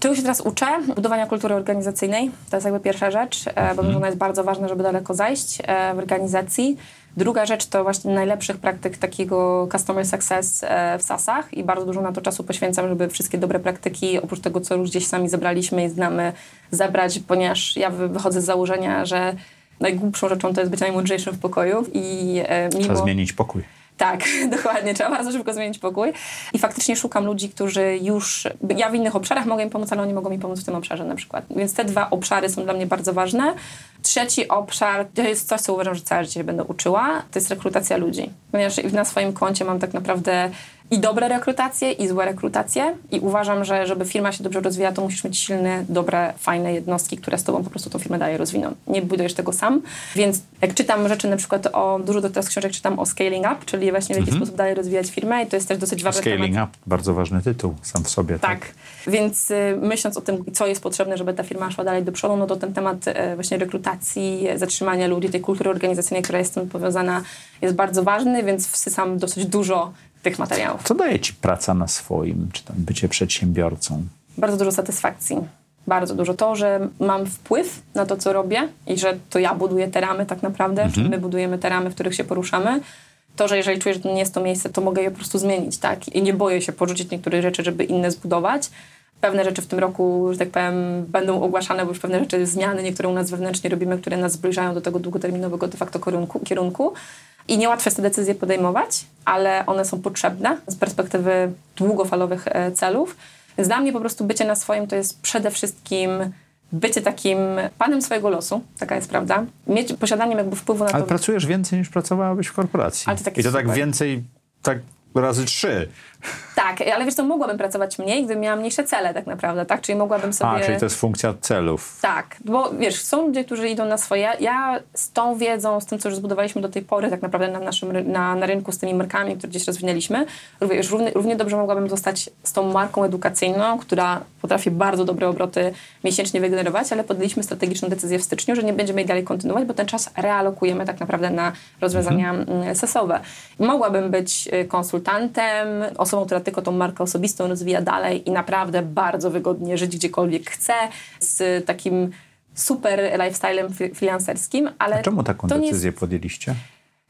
Czego się teraz uczę? Budowania kultury organizacyjnej. To jest jakby pierwsza rzecz, mhm. bo ona jest bardzo ważna, żeby daleko zajść e, w organizacji. Druga rzecz to właśnie najlepszych praktyk takiego customer success e, w SASach i bardzo dużo na to czasu poświęcam, żeby wszystkie dobre praktyki, oprócz tego, co już gdzieś sami zebraliśmy i znamy, zebrać, ponieważ ja wychodzę z założenia, że najgłupszą rzeczą to jest być najmądrzejszym w pokoju i mimo... Trzeba zmienić pokój. Tak, dokładnie. Trzeba bardzo szybko zmienić pokój. I faktycznie szukam ludzi, którzy już... Ja w innych obszarach mogę im pomóc, ale oni mogą mi pomóc w tym obszarze na przykład. Więc te dwa obszary są dla mnie bardzo ważne. Trzeci obszar to jest coś, co uważam, że całe życie będę uczyła. To jest rekrutacja ludzi. Ponieważ na swoim koncie mam tak naprawdę i dobre rekrutacje, i złe rekrutacje. I uważam, że żeby firma się dobrze rozwija, to musisz mieć silne, dobre, fajne jednostki, które z tobą po prostu tą firmę dalej rozwiną. Nie budujesz tego sam. Więc jak czytam rzeczy na przykład o, dużo do teraz książek czytam o scaling up, czyli właśnie w jaki mhm. sposób dalej rozwijać firmę i to jest też dosyć ważny Scaling temat. up, bardzo ważny tytuł sam w sobie. Tak. tak. Więc y, myśląc o tym, co jest potrzebne, żeby ta firma szła dalej do przodu, no to ten temat y, właśnie rekrutacji, zatrzymania ludzi, tej kultury organizacyjnej, która jest z tym powiązana, jest bardzo ważny, więc wsysam dosyć dużo tych materiałów. Co daje ci praca na swoim, czy tam bycie przedsiębiorcą? Bardzo dużo satysfakcji. Bardzo dużo. To, że mam wpływ na to, co robię i że to ja buduję te ramy tak naprawdę, mhm. my budujemy te ramy, w których się poruszamy. To, że jeżeli czuję, że to nie jest to miejsce, to mogę je po prostu zmienić, tak? I nie boję się porzucić niektórych rzeczy, żeby inne zbudować. Pewne rzeczy w tym roku, że tak powiem, będą ogłaszane, bo już pewne rzeczy, zmiany, niektóre u nas wewnętrznie robimy, które nas zbliżają do tego długoterminowego de facto kierunku. kierunku. I niełatwo jest te decyzje podejmować, ale one są potrzebne z perspektywy długofalowych e, celów. Więc dla mnie po prostu bycie na swoim to jest przede wszystkim bycie takim panem swojego losu, taka jest prawda, mieć posiadaniem jakby wpływu na to. Ale pracujesz więcej niż pracowałabyś w korporacji. Ale to I to tak super. tak więcej, tak razy trzy. Tak, ale wiesz co, mogłabym pracować mniej, gdybym miała mniejsze cele tak naprawdę, tak? Czyli mogłabym sobie... A, czyli to jest funkcja celów. Tak, bo wiesz, są ludzie, którzy idą na swoje. Ja z tą wiedzą, z tym, co już zbudowaliśmy do tej pory tak naprawdę na naszym na, na rynku, z tymi markami, które gdzieś rozwinęliśmy, również równie, równie dobrze mogłabym zostać z tą marką edukacyjną, która potrafi bardzo dobre obroty miesięcznie wygenerować, ale podjęliśmy strategiczną decyzję w styczniu, że nie będziemy jej dalej kontynuować, bo ten czas realokujemy tak naprawdę na rozwiązania mhm. sesowe. Mogłabym być y, konsultantem, osobą, która tylko tą markę osobistą rozwija dalej i naprawdę bardzo wygodnie żyć gdziekolwiek chce, z takim super lifestylem freelancerskim, ale... A czemu taką decyzję jest, podjęliście?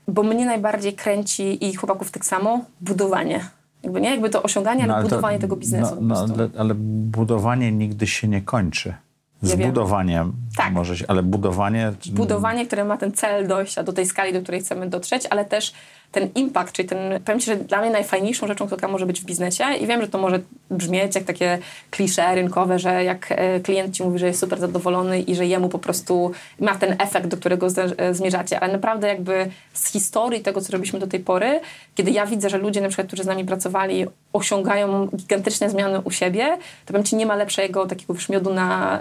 Bo mnie najbardziej kręci i chłopaków tak samo budowanie. Jakby nie jakby to osiąganie, no, ale, budowanie to, tego biznesu. No, no ale, ale, budowanie nigdy się nie kończy. Z ja budowaniem tak. może się, ale budowanie... Budowanie, które ma ten cel dojścia do tej skali, do której chcemy dotrzeć, ale też ten impact, czyli ten, powiem Ci, że dla mnie najfajniejszą rzeczą, która może być w biznesie i wiem, że to może brzmieć jak takie klisze rynkowe, że jak e, klient Ci mówi, że jest super zadowolony i że jemu po prostu ma ten efekt, do którego e, zmierzacie, ale naprawdę jakby z historii tego, co robiliśmy do tej pory, kiedy ja widzę, że ludzie na przykład, którzy z nami pracowali, osiągają gigantyczne zmiany u siebie, to powiem Ci, nie ma lepszego takiego wyszmiodu na...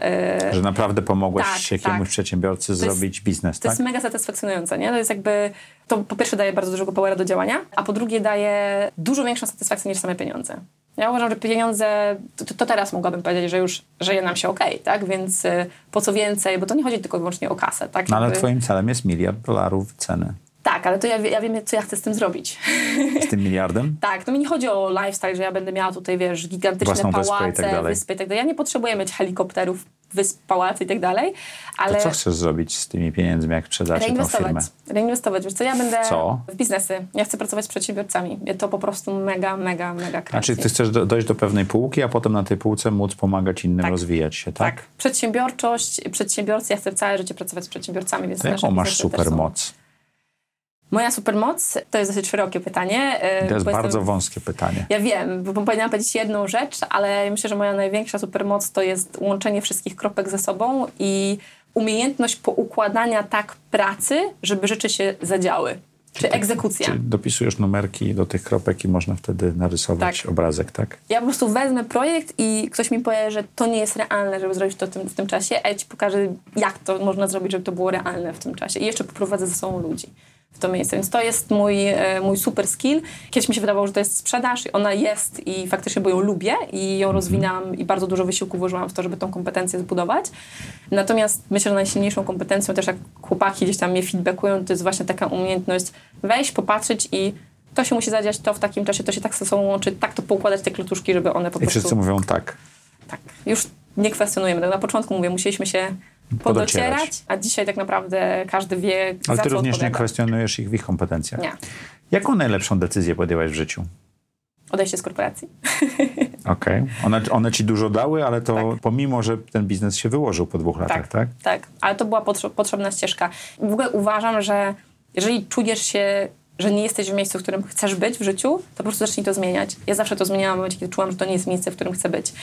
Że naprawdę pomogłeś tak, jakiemuś tak. przedsiębiorcy zrobić jest, biznes, To tak? jest mega satysfakcjonujące, nie? To jest jakby to po pierwsze daje bardzo dużego powera do działania, a po drugie daje dużo większą satysfakcję niż same pieniądze. Ja uważam, że pieniądze, to, to teraz mogłabym powiedzieć, że już żyje nam się ok, tak? Więc y, po co więcej, bo to nie chodzi tylko i wyłącznie o kasę, tak? No ale Jakby... twoim celem jest miliard dolarów ceny. Tak, ale to ja, ja wiem, co ja chcę z tym zrobić. Z tym miliardem? tak, to mi nie chodzi o lifestyle, że ja będę miała tutaj, wiesz, gigantyczne Własną pałace, wyspy i, tak dalej. wyspy i tak dalej. Ja nie potrzebuję mieć helikopterów, wysp, pałacy i tak dalej, ale... To co chcesz zrobić z tymi pieniędzmi, jak sprzedacie tą firmę? Reinwestować. Wiesz co, ja będę co? w biznesy. Ja chcę pracować z przedsiębiorcami. To po prostu mega, mega, mega kręci. Znaczy ty chcesz do, dojść do pewnej półki, a potem na tej półce móc pomagać innym tak. rozwijać się, tak? Tak. Przedsiębiorczość, przedsiębiorcy, ja chcę całe życie pracować z przedsiębiorcami, więc... To jaką masz supermoc? Moja supermoc to jest dosyć szerokie pytanie. E, to jest bardzo jestem... wąskie pytanie. Ja wiem, bo powinnam powiedzieć jedną rzecz, ale myślę, że moja największa supermoc to jest łączenie wszystkich kropek ze sobą i umiejętność poukładania tak pracy, żeby rzeczy się zadziały. Czy egzekucja. Czy dopisujesz numerki do tych kropek i można wtedy narysować tak. obrazek, tak? Ja po prostu wezmę projekt i ktoś mi powie, że to nie jest realne, żeby zrobić to w tym, w tym czasie, a ja ci pokażę, jak to można zrobić, żeby to było realne w tym czasie. I jeszcze poprowadzę ze sobą ludzi w to miejsce. Więc to jest mój, e, mój super skill. Kiedyś mi się wydawało, że to jest sprzedaż i ona jest i faktycznie, bo ją lubię i ją mhm. rozwinam i bardzo dużo wysiłku włożyłam w to, żeby tą kompetencję zbudować. Natomiast myślę, że najsilniejszą kompetencją też jak chłopaki gdzieś tam mnie feedbackują, to jest właśnie taka umiejętność wejść, popatrzeć i to się musi zadziać, to w takim czasie, to się tak ze sobą łączy, tak to poukładać te kluczuszki, żeby one po I prostu... I wszyscy mówią tak. Tak. Już nie kwestionujemy. Tak na początku mówię, musieliśmy się podocierać, a dzisiaj tak naprawdę każdy wie, Ale ty również odpowiada. nie kwestionujesz ich w ich kompetencjach. Nie. Jaką najlepszą decyzję podjęłaś w życiu? Odejście z korporacji. Okej. Okay. One, one ci dużo dały, ale to tak. pomimo, że ten biznes się wyłożył po dwóch latach, tak? Tak, tak. ale to była potrzebna ścieżka. W ogóle uważam, że jeżeli czujesz się że nie jesteś w miejscu, w którym chcesz być w życiu, to po prostu zacznij to zmieniać. Ja zawsze to zmieniałam w momencie, kiedy czułam, że to nie jest miejsce, w którym chcę być.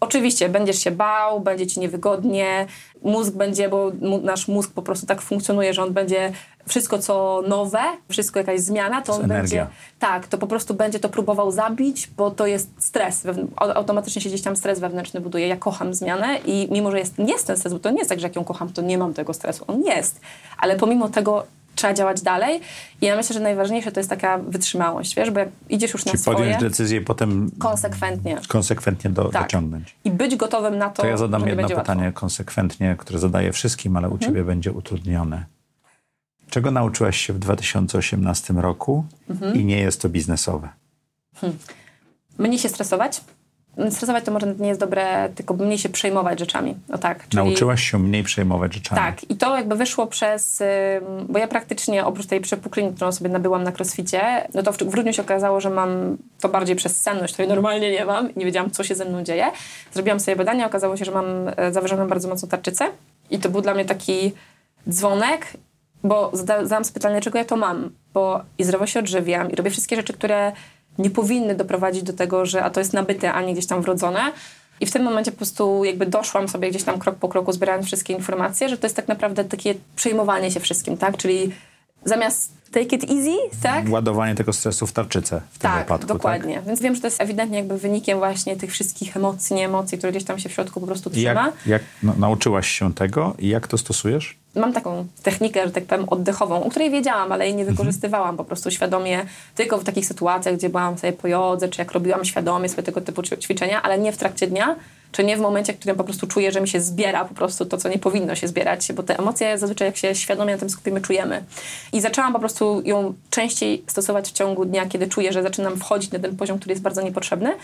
Oczywiście będziesz się bał, będzie ci niewygodnie, mózg będzie, bo nasz mózg po prostu tak funkcjonuje, że on będzie wszystko co nowe, wszystko jakaś zmiana, to on energia. będzie tak, to po prostu będzie to próbował zabić, bo to jest stres. Automatycznie się gdzieś tam stres wewnętrzny buduje. Ja kocham zmianę i mimo, że jest, jest ten stres, bo to nie jest tak, że jak ją kocham, to nie mam tego stresu. On jest. Ale pomimo tego trzeba działać dalej. I ja myślę, że najważniejsze to jest taka wytrzymałość, wiesz, bo jak idziesz już Czyli na swoje... podjąć decyzję potem... Konsekwentnie. Konsekwentnie do, tak. dociągnąć. I być gotowym na to, To ja zadam jedno pytanie łatwo. konsekwentnie, które zadaję wszystkim, ale u mhm. ciebie będzie utrudnione. Czego nauczyłaś się w 2018 roku mhm. i nie jest to biznesowe? Hmm. Mniej się stresować, stresować to może nie jest dobre, tylko mniej się przejmować rzeczami. O tak. Czyli... Nauczyłaś się mniej przejmować rzeczami. Tak. I to jakby wyszło przez... Bo ja praktycznie oprócz tej przepukliny, którą sobie nabyłam na crossficie, no to w, grudniu się okazało, że mam to bardziej przez senność, której normalnie nie mam. Nie wiedziałam, co się ze mną dzieje. Zrobiłam sobie badania, okazało się, że mam e, zawyżoną bardzo mocno tarczycę. I to był dla mnie taki dzwonek, bo zadałam sobie pytanie, czego ja to mam, bo i zdrowo się odżywiam i robię wszystkie rzeczy, które nie powinny doprowadzić do tego, że a to jest nabyte, a nie gdzieś tam wrodzone. I w tym momencie po prostu jakby doszłam sobie gdzieś tam krok po kroku, zbierając wszystkie informacje, że to jest tak naprawdę takie przejmowanie się wszystkim, tak? Czyli zamiast take it easy, tak? Ładowanie tego stresu w tarczycę w tym tak, wypadku. dokładnie. Tak? Więc wiem, że to jest ewidentnie jakby wynikiem właśnie tych wszystkich emocji, nie emocji, które gdzieś tam się w środku po prostu trzyma. jak, jak no, nauczyłaś się tego i jak to stosujesz? Mam taką technikę, że tak powiem, oddechową, o której wiedziałam, ale jej nie wykorzystywałam po prostu świadomie, tylko w takich sytuacjach, gdzie byłam sobie po jodze, czy jak robiłam świadomie sobie tego typu ćwi- ćwiczenia, ale nie w trakcie dnia, czy nie w momencie, w którym po prostu czuję, że mi się zbiera po prostu to, co nie powinno się zbierać, bo te emocje zazwyczaj jak się świadomie na tym skupimy, czujemy. I zaczęłam po prostu ją częściej stosować w ciągu dnia, kiedy czuję, że zaczynam wchodzić na ten poziom, który jest bardzo niepotrzebny.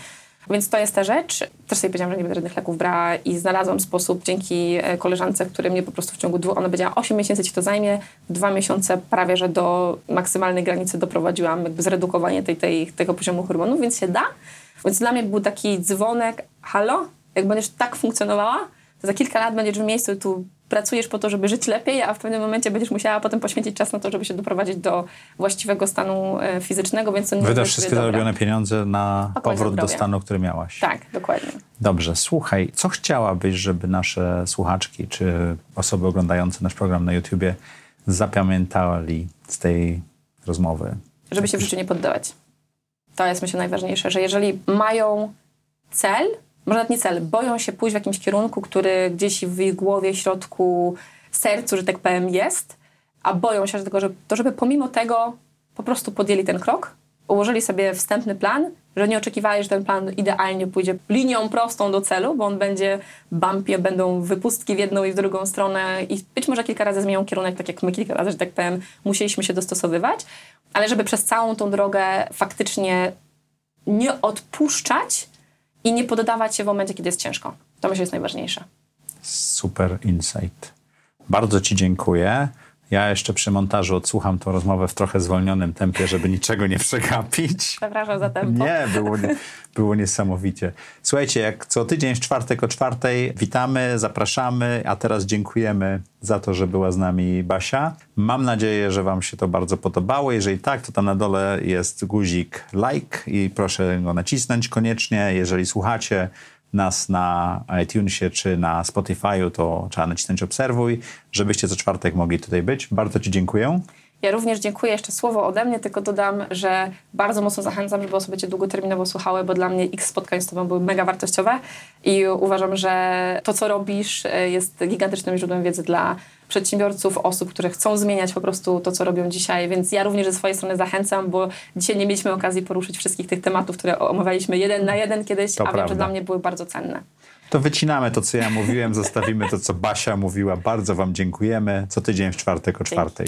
Więc to jest ta rzecz. Też sobie powiedziałam, że nie będę żadnych leków brała i znalazłam sposób dzięki e, koleżance, która mnie po prostu w ciągu dwóch, ona powiedziała 8 miesięcy ci to zajmie, dwa miesiące prawie, że do maksymalnej granicy doprowadziłam jakby zredukowanie tej, tej, tego poziomu hormonów, więc się da. Więc dla mnie był taki dzwonek, halo, jak będziesz tak funkcjonowała, to za kilka lat będziesz w miejscu, tu pracujesz po to, żeby żyć lepiej, a w pewnym momencie będziesz musiała potem poświęcić czas na to, żeby się doprowadzić do właściwego stanu e, fizycznego, więc to nie Wydasz wszystkie dobra. zarobione pieniądze na Spokojnie, powrót do zdrowie. stanu, który miałaś. Tak, dokładnie. Dobrze, słuchaj, co chciałabyś, żeby nasze słuchaczki czy osoby oglądające nasz program na YouTubie zapamiętali z tej rozmowy? żeby się w życiu nie poddawać. To jest myślę najważniejsze, że jeżeli mają cel, może nawet nie cel, boją się pójść w jakimś kierunku, który gdzieś w ich głowie, środku, sercu, że tak powiem, jest, a boją się tego, że, to żeby pomimo tego po prostu podjęli ten krok, ułożyli sobie wstępny plan, że nie oczekiwali, że ten plan idealnie pójdzie linią prostą do celu, bo on będzie bumpy, będą wypustki w jedną i w drugą stronę i być może kilka razy zmienią kierunek, tak jak my kilka razy, że tak powiem, musieliśmy się dostosowywać, ale żeby przez całą tą drogę faktycznie nie odpuszczać i nie poddawać się w momencie, kiedy jest ciężko. To myślę jest najważniejsze. Super insight. Bardzo Ci dziękuję. Ja jeszcze przy montażu odsłucham tą rozmowę w trochę zwolnionym tempie, żeby niczego nie przegapić. Przepraszam za tempo. Nie, było, było niesamowicie. Słuchajcie, jak co tydzień w czwartek o czwartej witamy, zapraszamy, a teraz dziękujemy za to, że była z nami Basia. Mam nadzieję, że Wam się to bardzo podobało. Jeżeli tak, to tam na dole jest guzik like i proszę go nacisnąć koniecznie. Jeżeli słuchacie nas na iTunesie czy na Spotify'u, to trzeba nacisnąć obserwuj, żebyście co czwartek mogli tutaj być. Bardzo Ci dziękuję. Ja również dziękuję. Jeszcze słowo ode mnie, tylko dodam, że bardzo mocno zachęcam, żeby osoby Cię długoterminowo słuchały, bo dla mnie x spotkań z Tobą były mega wartościowe i uważam, że to, co robisz, e, jest gigantycznym źródłem wiedzy dla przedsiębiorców, osób, które chcą zmieniać po prostu to, co robią dzisiaj. Więc ja również ze swojej strony zachęcam, bo dzisiaj nie mieliśmy okazji poruszyć wszystkich tych tematów, które omawialiśmy jeden na jeden kiedyś, To a wiem, prawda. że dla mnie były bardzo cenne. To wycinamy to, co ja mówiłem, zostawimy to, co Basia mówiła. Bardzo Wam dziękujemy. Co tydzień w czwartek o czwartej.